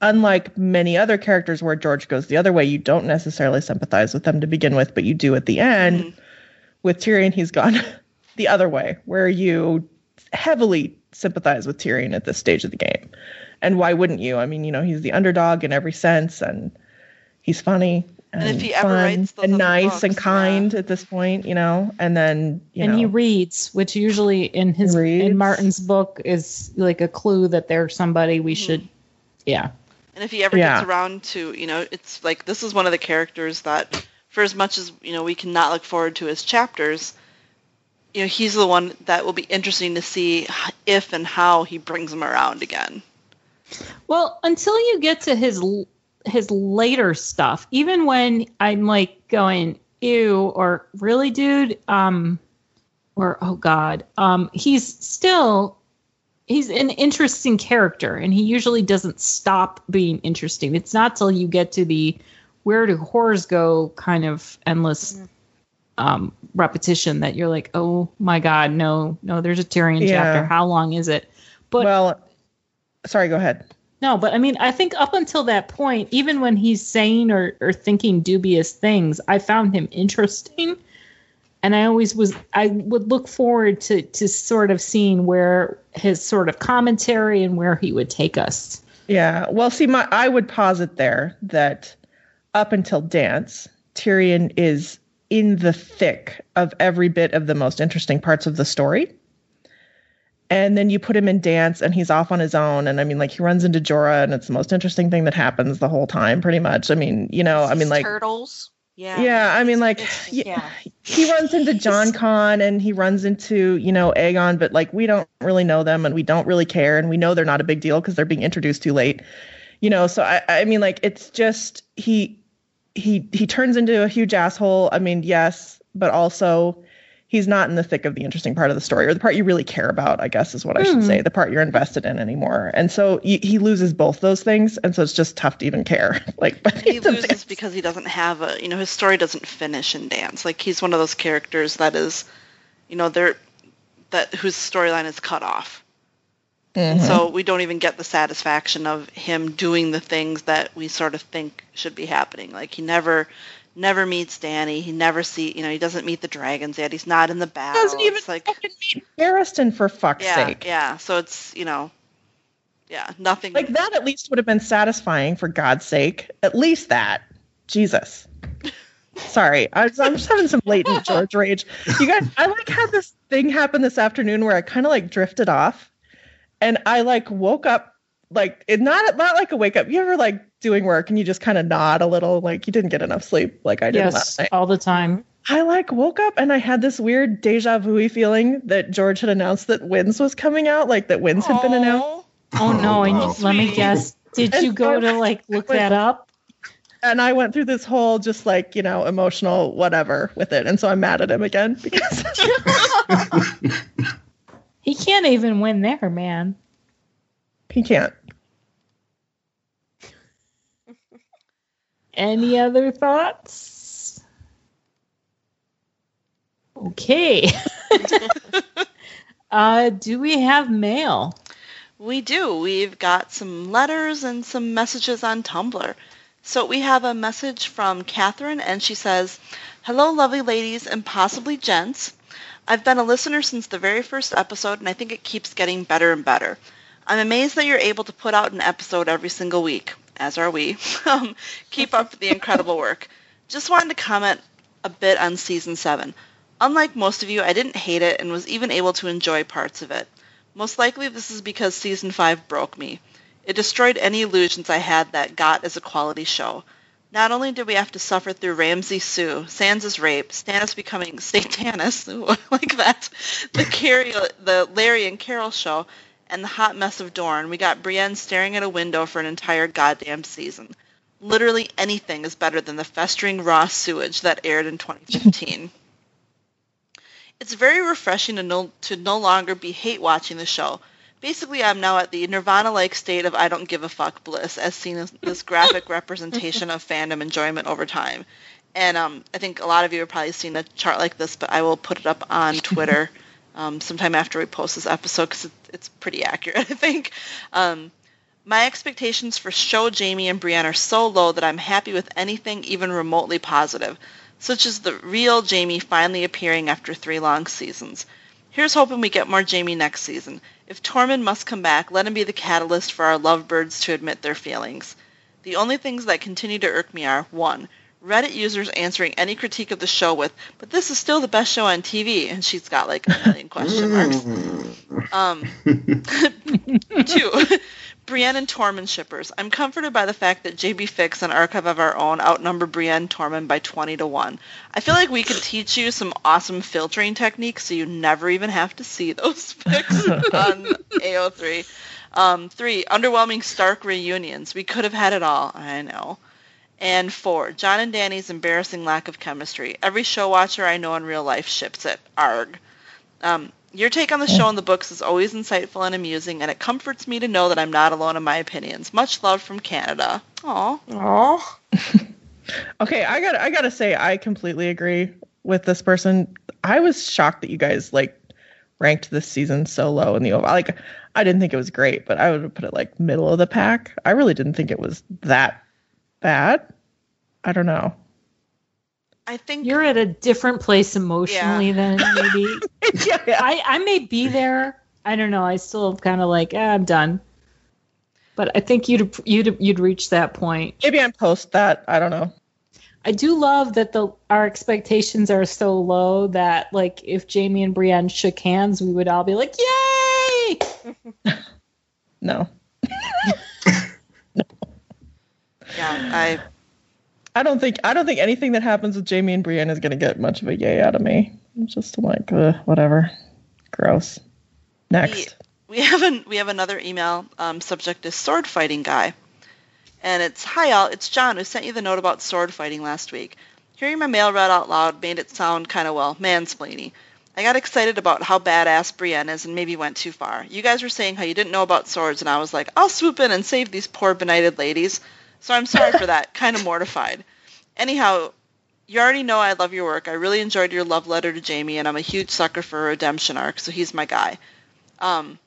S2: unlike many other characters where George goes the other way, you don't necessarily sympathize with them to begin with, but you do at the end.
S4: Mhm.
S2: With Tyrion, he's gone the other way, where you heavily sympathize with Tyrion at this stage of the game. And why wouldn't you? I mean, you know, he's the underdog in every sense, and he's funny. And,
S4: And if he ever
S2: fun
S4: writes
S2: and
S4: other
S2: nice and kind
S4: yeah.
S2: at this point, you know, and then you
S1: and
S2: know,
S1: he reads, which usually in his in Martin's book is like a clue that they're somebody we hmm. should. Yeah.
S4: And if he ever
S2: Yeah.
S4: gets around to, you know, it's like this is one of the characters that, for as much as you know, we cannot look forward to his chapters. You know, he's the one that will be interesting to see if and how he brings them around again.
S1: Well, until you get to his l- his later stuff, even when I'm like going ew or really, dude, um, or oh god, um, he's still he's an interesting character, and he usually doesn't stop being interesting. It's not till you get to the where do whores go kind of endless um, repetition that you're like, oh my god, no, no, there's a Tyrion
S2: Yeah.
S1: chapter. How long is it? But
S2: well, sorry, go ahead.
S1: No, but I mean, I think up until that point, even when he's saying or, or thinking dubious things, I found him interesting. And I always was, I would look forward to, to sort of seeing where his sort of commentary and where he would take us.
S2: Yeah. Well, see, my I would posit there that up until dance, Tyrion is in the thick of every bit of the most interesting parts of the story. And then you put him in dance and he's off on his own. And I mean, like, he runs into Jorah and it's the most interesting thing that happens the whole time, pretty much. I mean, you know, I mean, like,
S3: turtles. Yeah.
S2: yeah, I mean, like,
S3: yeah.
S2: he runs into Jon Con and he runs into, you know, Aegon, but like we don't really know them and we don't really care and we know they're not a big deal because they're being introduced too late. You know, so I I mean like it's just he he he turns into a huge asshole. I mean, yes, but also he's not in the thick of the interesting part of the story or the part you really care about, I guess is what I should
S1: Hmm.
S2: say, the part you're invested in anymore. And so he, he loses both those things and so it's just tough to even care. Like but
S4: he loses because he doesn't have a, you know, his story doesn't finish in dance. Like he's one of those characters that is, you know, they're that whose storyline is cut off. And
S2: Mhm.
S4: so we don't even get the satisfaction of him doing the things that we sort of think should be happening. Like he never never meets Dany. He never see you know, he doesn't meet the dragons yet. He's not in the battle.
S2: doesn't even
S4: It's like
S2: fucking meet Barristan for fuck's
S4: yeah,
S2: sake.
S4: yeah. So it's, you know, yeah, nothing
S2: Like that at least would have been satisfying for God's sake. At least that. Jesus. Sorry, I I'm just having some latent George rage. You guys, I like had this thing happen this afternoon where I kind of like drifted off, and I like woke up like it not not like a wake up. You ever like doing work and you just kind of nod a little, like you didn't get enough sleep, like I did
S1: Yes,
S2: last night.
S1: all the time.
S2: I like woke up and I had this weird deja vu feeling that George had announced that Winds was coming out, like that Winds had been announced.
S1: Oh no! Oh, and
S5: wow.
S1: let me guess. Did
S2: And
S1: you go to like look that up?
S2: and I went through this whole just like you know emotional whatever with it, and so I'm mad at him again because
S1: He can't even win there, man.
S2: he can't.
S1: Any other thoughts? Okay. uh, do we have mail?
S4: We do. We've got some letters and some messages on Tumblr. So we have a message from Catherine, and she says, Hello, lovely ladies and possibly gents. I've been a listener since the very first episode, and I think it keeps getting better and better. I'm amazed that you're able to put out an episode every single week, as are we. um, keep up the incredible work. Just wanted to comment a bit on season 7. Unlike most of you, I didn't hate it and was even able to enjoy parts of it. Most likely this is because season 5 broke me. It destroyed any illusions I had that GOT is a quality show. Not only did we have to suffer through Ramsay Sue, Sansa's rape, Stannis becoming ooh, like that, the Carrie, the Larry and Carol show, and the hot mess of Dorne, we got Brienne staring at a window for an entire goddamn season. Literally anything is better than the festering raw sewage that aired in 2015. It's very refreshing to no, to no longer be hate watching the show. Basically, I'm now at the Nirvana-like state of I don't give a fuck bliss, as seen as this graphic representation of fandom enjoyment over time. And um, I think a lot of you have probably seen a chart like this, but I will put it up on Twitter um, sometime after we post this episode because it, it's pretty accurate, I think. Um, my expectations for show Jaime and Brienne are so low that I'm happy with anything even remotely positive, such as the real Jaime finally appearing after three long seasons. Here's hoping we get more Jaime next season. If Tormund must come back, let him be the catalyst for our lovebirds to admit their feelings. The only things that continue to irk me are 1. Reddit users answering any critique of the show with, but this is still the best show on TV, and she's got like a million question marks. Um, two, Brienne and Tormund shippers. I'm comforted by the fact that JB fics and Archive of Our Own outnumber Brienne Tormund by 20 to 1. I feel like we could teach you some awesome filtering techniques so you never even have to see those fics on AO3. Um, three, underwhelming Stark reunions. We could have had it all. I know. And four, Jon and Dany's embarrassing lack of chemistry. Every show watcher I know in real life ships it. Arg. Um, your take on the show and the books is always insightful and amusing, and it comforts me to know that I'm not alone in my opinions. Much love from Canada. Aw.
S3: Oh,
S2: Okay, I got I got to say I completely agree with this person. I was shocked that you guys like ranked this season so low in the overall. Like I didn't think it was great, but I would have put it like middle of the pack. I really didn't think it was that bad. I don't know.
S4: I think
S1: You're at a different place emotionally than maybe.
S2: yeah, yeah.
S1: I, I may be there. I don't know. I still kind of like, eh, I'm done. But I think you'd you'd you'd reach that point.
S2: Maybe I'm post that. I don't know.
S1: I do love that the our expectations are so low that like if Jaime and Brienne shook hands, we would all be like, "Yay!"
S2: No.
S4: yeah, I
S2: I don't think I don't think anything that happens with Jaime and Brienne is gonna get much of a yay out of me. I'm just like, uh, whatever. Gross. Next.
S4: we have an we have another email. Um, subject is sword fighting guy, and it's hi all. It's John who sent you the note about sword fighting last week. Hearing my mail read out loud made it sound kind of well mansplainy. I got excited about how badass Brienne is and maybe went too far. You guys were saying how you didn't know about swords, and I was like, I'll swoop in and save these poor benighted ladies. So I'm sorry for that. kind of mortified. Anyhow, you already know I love your work. I really enjoyed your love letter to Jaime, and I'm a huge sucker for a redemption arc, so he's my guy. Um,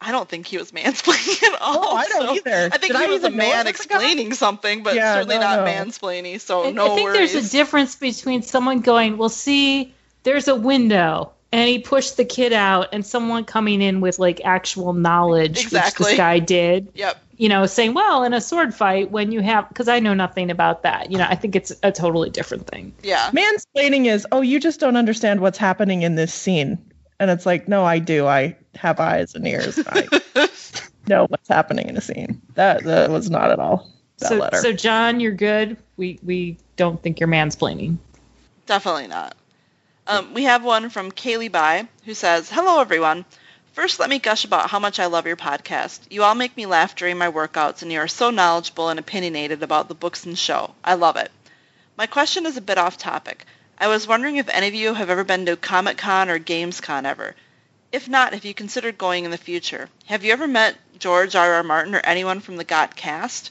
S4: I don't think he was mansplaining at all.
S2: No, I don't
S4: so
S2: either.
S4: I think
S2: Did
S4: he
S2: I
S4: was a man
S2: it guy?
S4: explaining something, but
S2: Yeah,
S4: certainly
S2: no,
S4: not
S2: no.
S4: mansplaining. So
S1: I-
S4: no
S1: I think
S4: worries.
S1: there's a difference between someone going, "Well, see, there's a window." And he pushed the kid out, and someone coming in with like actual knowledge, which
S4: Exactly.
S1: this guy did.
S4: Yep.
S1: You know, saying, well, in a sword fight, when you have, because I know nothing about that, you know, I think it's a totally different thing.
S4: Yeah.
S2: Mansplaining is, oh, you just don't understand what's happening in this scene. And it's like, no, I do. I have eyes and ears. I know what's happening in a scene. That, that was not at all that
S1: so,
S2: letter.
S1: so John, you're good. We we don't think you're mansplaining.
S4: Definitely not. Um, we have one from Kaylee Bai who says, Hello, everyone. First, let me gush about how much I love your podcast. You all make me laugh during my workouts, and you are so knowledgeable and opinionated about the books and show. I love it. My question is a bit off topic. I was wondering if any of you have ever been to Comic Con or Gamescom ever. If not, have you considered going in the future? Have you ever met George R. R. Martin or anyone from the GOT cast?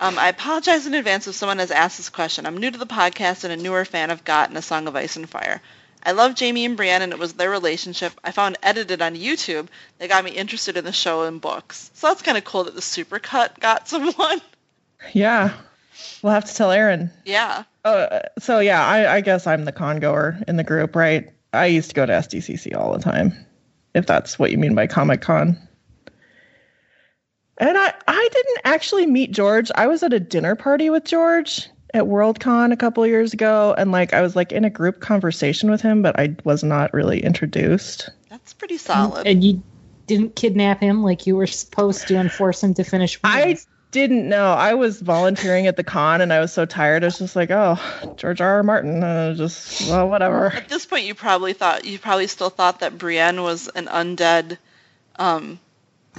S4: Um, I apologize in advance if someone has asked this question. I'm new to the podcast and a newer fan of GOT and A Song of Ice and Fire. I love Jaime and Brienne, and it was their relationship I found edited on YouTube that got me interested in the show and books. So that's kind of cool that the supercut got someone.
S2: yeah. We'll have to tell Aaron.
S4: yeah.
S2: Uh, so, yeah, I, I guess I'm the con goer in the group, right? I used to go to SDCC all the time, if that's what you mean by Comic Con. And I, I didn't actually meet George. I was at a dinner party with George at Worldcon a couple years ago, and like I was like in a group conversation with him, but I was not really introduced.
S4: That's pretty solid.
S1: And you didn't kidnap him like you were supposed to and force him to finish.
S2: I didn't know. I was volunteering at the con, and I was so tired. I was just like, oh, George R. R. Martin. Uh, just well, whatever.
S4: At this point, you probably thought you probably still thought that Brienne was an undead. Um, was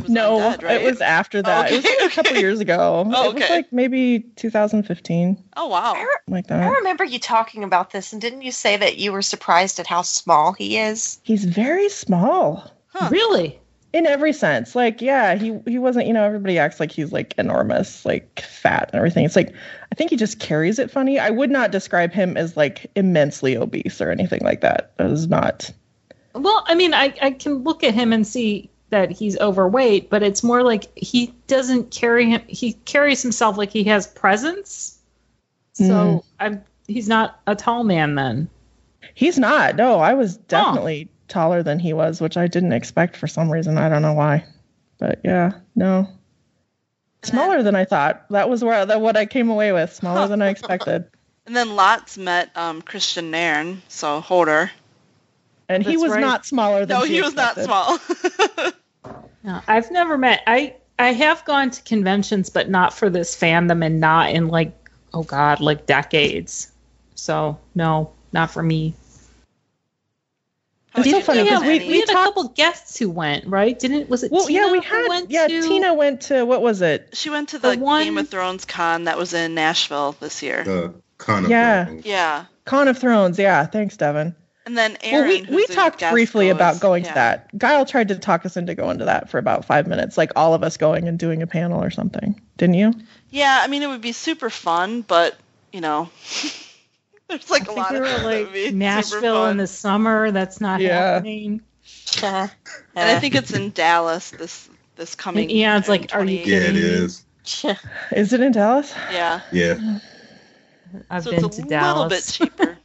S2: No,
S4: undead, right?
S2: it was after oh, that. it was like a couple years ago.
S4: Oh,
S2: It was like maybe 2015,
S4: Oh wow.
S3: I, re-
S2: like
S3: I remember you talking about this, and didn't you say that you were surprised at how small he is?
S2: He's very small
S4: Huh.
S1: Really?
S2: in every sense. Like, yeah, he he wasn't. You know, everybody acts like he's like enormous, like fat and everything. It's like I think he just carries it funny. I would not describe him as like immensely obese or anything like that. That is not
S1: Well, I mean, I, I can look at him and see that he's overweight, but it's more like he doesn't carry him. He carries himself like he has presence. So
S2: Mm.
S1: I'm. He's not a tall man then.
S2: He's not. No, I was definitely taller than he was, which I didn't expect for some reason. I don't know why. But yeah, no. Smaller than I thought. That was where that what I came away with. Smaller than I expected.
S4: And then Lots met um, Kristian Nairn, so Hodor.
S2: And he was
S1: right.
S2: not smaller than
S4: No,
S2: she
S4: he was not small.
S1: No, I've never met. I I have gone to conventions, but not for this fandom, and not in like oh god, like decades. So no, not for me.
S2: It's so funny because
S4: have
S2: we,
S1: we
S2: we
S1: had a
S2: talked.
S1: couple guests who went, right? Didn't was it?
S2: Well,
S1: Tina
S2: yeah, we had.
S1: went
S2: Yeah,
S1: to-
S2: Tina went to what was it?
S4: She went to
S1: The
S4: the,
S1: one-
S4: Game of Thrones con that was in Nashville this year.
S5: The con of
S2: Yeah.
S5: Thrones.
S4: yeah.
S2: Con of Thrones. Yeah, thanks, Devin.
S4: And then Aaron.
S2: well, we, we talked briefly
S4: goes-
S2: about going
S4: yeah.
S2: to that. Guile tried to talk us into going to that for about five minutes, like all of us going and doing a panel or something. Didn't you?
S4: Yeah, I mean it would be super fun, but you know, there's like
S1: I
S4: a
S1: think
S4: lot
S1: we
S4: of
S1: were
S4: things that
S1: like
S4: would be
S1: Nashville in the summer. That's not
S2: Yeah.
S1: happening.
S4: And I think it's in Dallas this this coming.
S1: And Eon's
S4: in
S1: like, "Are you
S4: 28.
S5: Yeah, it
S1: kidding
S5: is.
S2: Is it in Dallas?
S4: Yeah.
S5: Yeah.
S1: I've
S4: so
S1: been
S4: it's
S1: to
S4: a
S1: Dallas.
S4: little bit cheaper.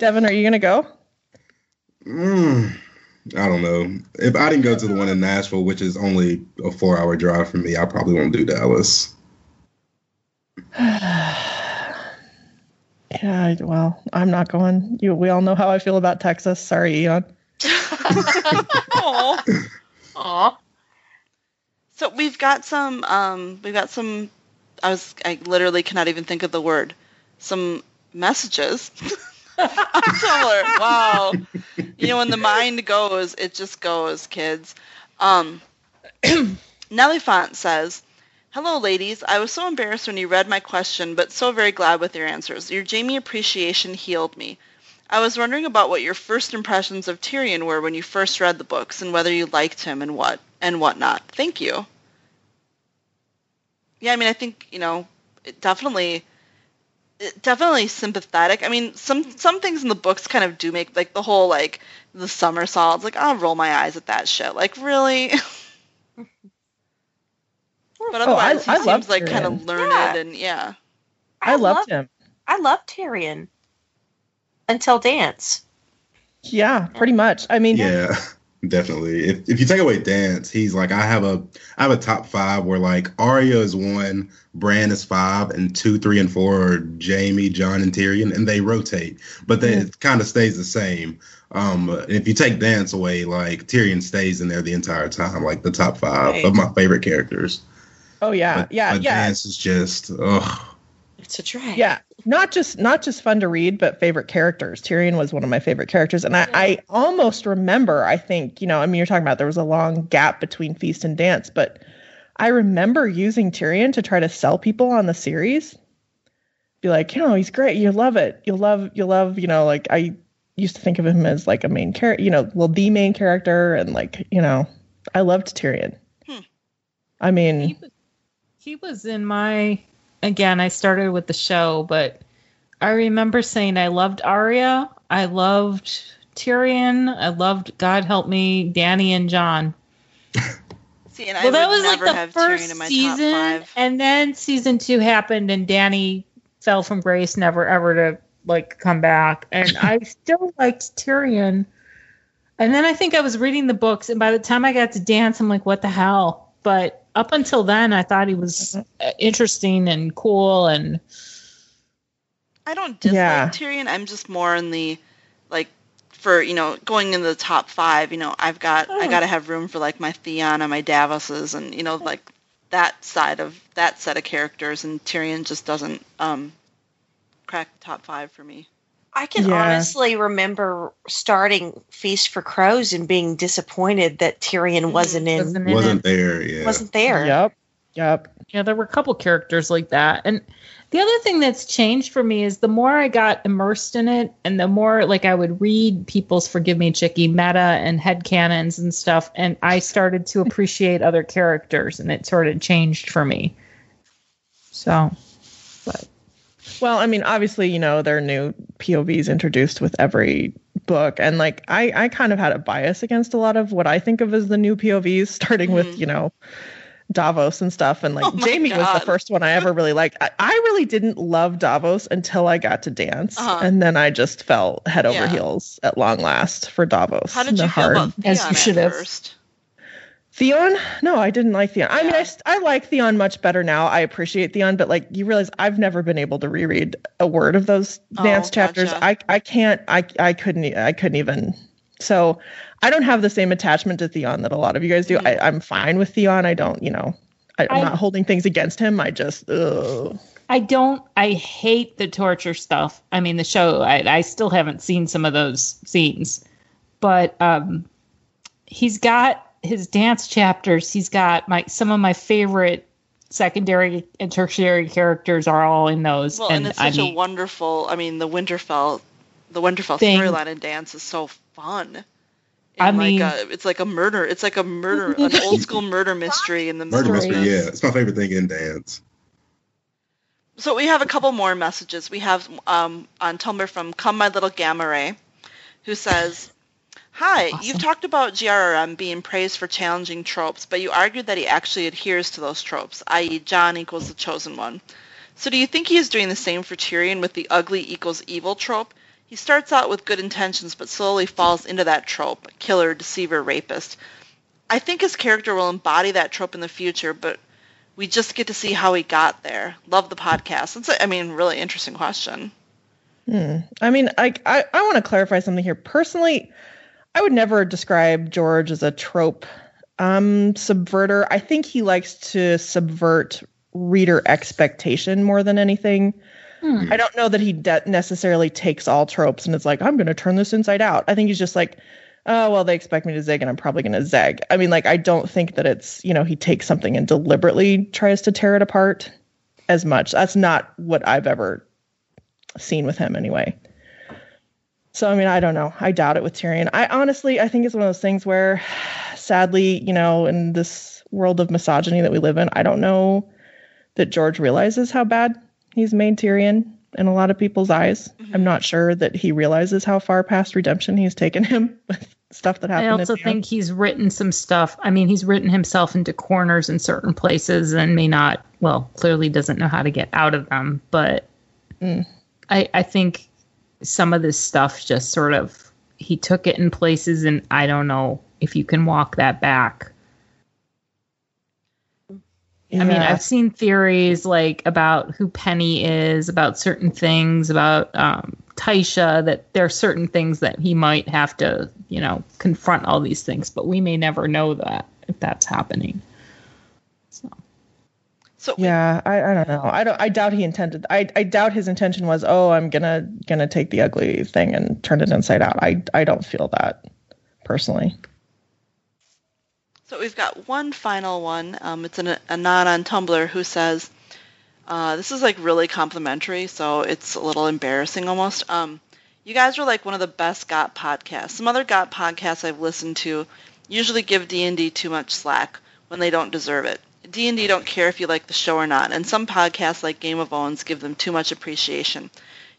S2: Devin, are you gonna go?
S5: Mm, I don't know. If I didn't go to the one in Nashville, which is only a four-hour drive for me, I probably won't do Dallas.
S2: Yeah, well, I'm not going. You, we all know how I feel about Texas. Sorry, Eon.
S4: Aw.
S3: Aw.
S4: So we've got some. Um, we've got some. I was. I literally cannot even think of the word. Some messages. Tumblr. Wow. You know, when the mind goes, it just goes, kids. Um, Font says, Hello, ladies. I was so embarrassed when you read my question, but so very glad with your answers. Your Jaime appreciation healed me. I was wondering about what your first impressions of Tyrion were when you first read the books, and whether you liked him and what and whatnot. Thank you. Yeah, I mean, I think you know, it definitely, it definitely sympathetic. I mean, some some things in the books kind of do make like the whole like the somersaults. Like I'll roll my eyes at that shit. Like really. But
S2: Oh, I-
S4: otherwise,
S2: I
S4: he seems like kind of learned
S3: Yeah.
S4: and yeah.
S2: I, loved
S3: love,
S2: him.
S3: I love Tyrion until dance.
S2: Yeah, pretty much. I mean,
S5: Yeah, definitely. If if you take away dance, he's like I have a I have a top five where like Arya is one, Bran is five, and two, three, and four are Jaime, Jon, and Tyrion, and they rotate, but they, it kind of stays the same. Um, if you take dance away, like Tyrion stays in there the entire time, like the top five
S3: Right.
S5: of my favorite characters.
S2: oh yeah,
S5: But-
S2: yeah,
S5: but
S2: yeah,
S5: Dance is just ugh.
S3: It's a drag.
S2: yeah. Not just not just fun to read, but favorite characters. Tyrion was one of my favorite characters, and I, I almost remember. I think you know. I mean, you're talking about there was a long gap between Feast and Dance, but I remember using Tyrion to try to sell people on the series. Be like, you know, he's great. You love it. You'll love. You'll love. You know, like I used to think of him as like a main character. You know, well, the main character, and like you know, I loved Tyrion.
S4: Hmm.
S2: I mean,
S1: He was, he was in my again. I started with the show, but I remember saying I loved Arya, I loved Tyrion, I loved God help me, Dany and Jon.
S4: See, and
S1: well,
S4: I
S1: that was like the first
S4: Tyrion in my
S1: season, and then season two happened, and Dany fell from grace, never ever to like come back. And I still liked Tyrion. And then I think I was reading the books, and by the time I got to dance, I'm like, what the hell? But up until then, I thought he was uh, interesting and cool, and
S4: I don't dislike
S2: Yeah.
S4: Tyrion. I'm just more in the like for you know going into the top five. You know, I've got I got to have room for like my Theon and my Davoses and you know like that side of that set of characters. And Tyrion just doesn't um crack the top five for me.
S3: I can
S2: Yeah.
S3: honestly remember starting Feast for Crows and being disappointed that Tyrion mm, wasn't in
S1: wasn't in
S5: Wasn't there? Yeah.
S3: wasn't there.
S2: yep, yep.
S1: Yeah, there were a couple characters like that. And the other thing that's changed for me is the more I got immersed in it and the more like I would read people's forgive me chicky meta and head headcanons and stuff and I started to appreciate other characters and it sort of changed for me. So but
S2: Well, I mean, obviously, you know, there are new POVs introduced with every book and like I I kind of had a bias against a lot of what I think of as the new POVs starting with,
S4: Mhm.
S2: you know, Davos and stuff and like
S4: Oh my
S2: Jaime was the first one I ever really liked. I, I really didn't love Davos until I got to dance
S4: Uh-huh.
S2: and then I just fell head over
S4: Yeah.
S2: heels at long last for Davos.
S4: How did you feel
S2: hard-
S4: about
S1: As you should
S4: at
S1: have.
S4: first?
S2: Theon? No, I didn't like Theon. I mean, I, I like Theon much better now. I appreciate Theon, but like you realize I've never been able to reread a word of those
S4: Oh,
S2: dance chapters.
S4: gotcha.
S2: I I can't. I I couldn't. I couldn't even. So I don't have the same attachment to Theon that a lot of you guys do.
S4: Mhm.
S2: I, I'm fine with Theon. I don't. You know, I, I'm
S1: I-
S2: not holding things against him. I just. Ugh.
S1: I don't. I hate the torture stuff. I mean, the show. I, I still haven't seen some of those scenes, but um, he's got his dance chapters. He's got my some of my favorite secondary and tertiary characters are all in those.
S4: Well, and, it's
S1: I
S4: such a wonderful. I mean, the Winterfell, the Winterfell storyline and dance is so fun.
S1: I
S4: And
S1: mean-
S4: like a, it's like a murder. It's like a murder, an old school murder mystery in the
S5: Murder mystery, yeah, it's my favorite thing in dance.
S4: So we have a couple more messages. We have um, on Tumblr from Come My Little Gamma Ray, who says, Hi,
S1: Awesome.
S4: you've talked about GRRM being praised for challenging tropes, but you argued that he actually adheres to those tropes, i.e. Jon equals the chosen one. So do you think he is doing the same for Tyrion with the ugly equals evil trope? He starts out with good intentions, but slowly falls into that trope, killer, deceiver, rapist. I think his character will embody that trope in the future, but we just get to see how he got there. Love the podcast. It's, a, I mean, really interesting question.
S2: Hmm. I mean, I I, I want to clarify something here. Personally, I would never describe George as a trope um, subverter. I think he likes to subvert reader expectation more than anything.
S1: Hmm.
S2: I don't know that he de- necessarily takes all tropes and it's like, I'm going to turn this inside out. I think he's just like, oh, well, they expect me to zig and I'm probably going to zag. I mean, like, I don't think that it's, you know, he takes something and deliberately tries to tear it apart as much. That's not what I've ever seen with him anyway. So, I mean, I don't know. I doubt it with Tyrion. I honestly, I think it's one of those things where, sadly, you know, in this world of misogyny that we live in, I don't know that George realizes how bad he's made Tyrion in a lot of people's eyes. I'm not sure that he realizes how far past redemption he's taken him with stuff that happened.
S1: I also
S2: at the end.
S1: think he's written some stuff. I mean, he's written himself into corners in certain places and may not, well, clearly doesn't know how to get out of them. But
S2: Mm.
S1: I, I think some of this stuff just sort of, he took it in places, and I don't know if you can walk that back. I mean, I've seen theories like about who Penny is, about certain things, about um, Tysha, that there are certain things that he might have to, you know, confront all these things, but we may never know that if that's happening. So,
S2: yeah, I, I don't know. I don't. I doubt he intended. I I doubt his intention was, oh, I'm gonna gonna take the ugly thing and turn it inside out. I I don't feel that personally.
S4: So we've got one final one. Um, it's an anon on Tumblr who says, uh, this is like really complimentary, so it's a little embarrassing almost. Um, you guys are like one of the best GOT podcasts. Some other GOT podcasts I've listened to usually give D&D too much slack when they don't deserve it. D&D don't care if you like the show or not, and some podcasts like Game of Owns give them too much appreciation.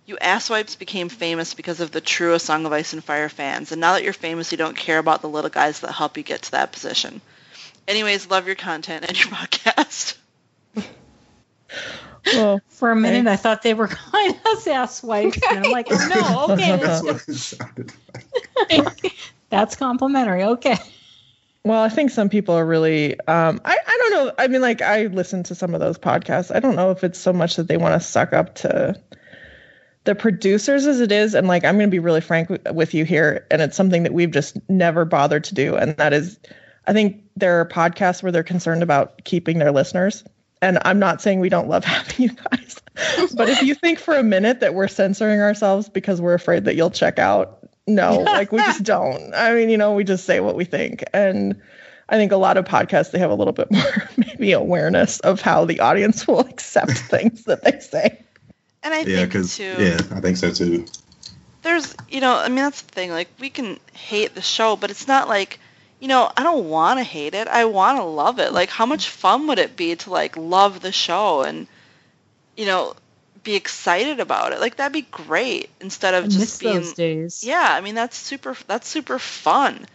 S4: You asswipes became famous because of the true A Song of Ice and Fire fans, and now that you're famous, you don't care about the little guys that help you get to that position. Anyways, love your content and your podcast.
S2: Well,
S1: for a minute, I thought they were calling us ass wives, and I'm like, oh no, okay,
S5: That's what it sounded like.
S1: that's complimentary. Okay.
S2: Well, I think some people are really. Um, I I don't know. I mean, like I listen to some of those podcasts. I don't know if it's so much that they want to suck up to the producers as it is, and like I'm going to be really frank w- with you here, and it's something that we've just never bothered to do, and that is, I think there are podcasts where they're concerned about keeping their listeners, and I'm not saying we don't love having you guys, but if you think for a minute that we're censoring ourselves because we're afraid that you'll check out, no, like we just don't. I mean, you know, we just say what we think. And I think a lot of podcasts, they have a little bit more maybe awareness of how the audience will accept things that they say.
S4: And I
S5: Yeah,
S4: think too,
S5: yeah, I think so too.
S4: there's, you know, I mean that's the thing. Like we can hate the show, but it's not like, you know, I don't want to hate it. I want to love it. Like how much fun would it be to like love the show and, you know, be excited about it. Like that'd be great instead
S1: I
S4: of
S1: miss
S4: just being
S1: those days.
S4: Yeah, I mean that's super that's super fun.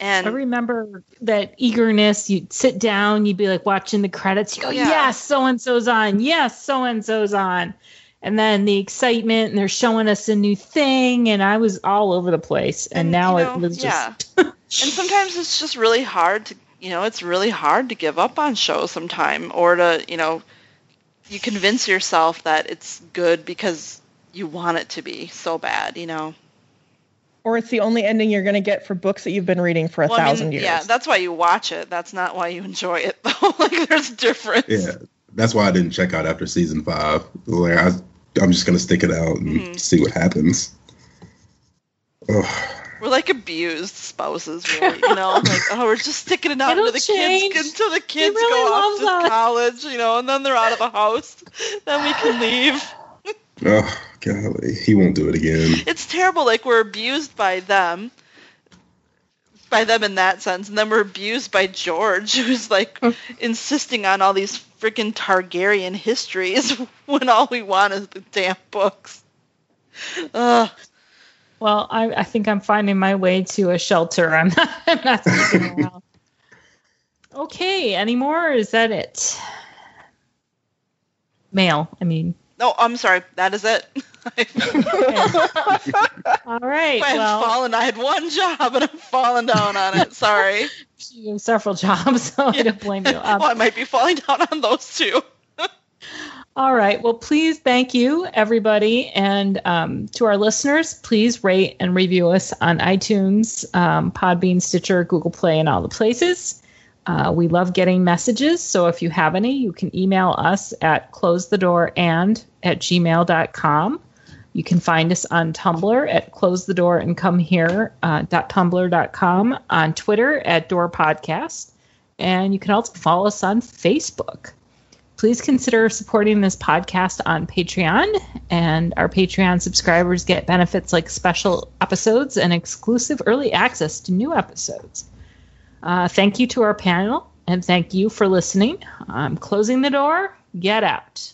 S4: And
S1: I remember that eagerness. You'd sit down, you'd be like watching the credits. You go,
S4: Yeah.
S1: yes, so and so's on. Yes, so and so's on. And then the excitement, and they're showing us a new thing, and I was all over the place. And,
S4: And,
S1: now
S4: you know,
S1: it was just
S4: yeah. and sometimes it's just really hard to you know it's really hard to give up on shows sometime or to you know you convince yourself that it's good because you want it to be so bad you know
S2: Or it's the only ending you're going to get for books that you've been reading for a
S4: Well, I mean,
S2: thousand years.
S4: yeah that's why you watch it that's not why you enjoy it though like there's a difference
S5: Yeah, that's why I didn't check out after season five. Like I, I'm just gonna stick it out and
S4: Mhm.
S5: see what happens. Ugh.
S4: We're like abused spouses really you know like oh we're just sticking it out
S1: It'll
S4: until the
S1: change.
S4: kids until the kids
S1: really
S4: go off to
S1: us.
S4: college you know and then they're out of the house then we can leave
S5: Oh golly, he won't do it again.
S4: it's terrible. Like we're abused by them, by them in that sense, and then we're abused by George, who's like oh. insisting on all these freaking Targaryen histories when all we want is the damn books. Ugh.
S1: Well, I, I think I'm finding my way to a shelter. I'm not, I'm not sticking around. Okay, any more? Or is that it? Mail. I mean.
S4: No, I'm sorry. That is it.
S1: All right.
S4: I've
S1: well,
S4: fallen. I had one job and I'm falling down on it. Sorry.
S1: you have several jobs, so I don't blame you. Um,
S4: well, I might be falling down on those too.
S1: All right. Well, please thank you, everybody. And um, to our listeners, please rate and review us on iTunes, um, Podbean, Stitcher, Google Play, and all the places. Uh, we love getting messages. So if you have any, you can email us at closethedoorand at gmail.com. You can find us on Tumblr at close the door and come here uh, on Twitter at Door Podcast, and you can also follow us on Facebook please consider supporting this podcast on Patreon. And our Patreon subscribers get benefits like special episodes and exclusive early access to new episodes. Uh, thank you to our panel, and thank you for listening. I'm closing the door. Get out.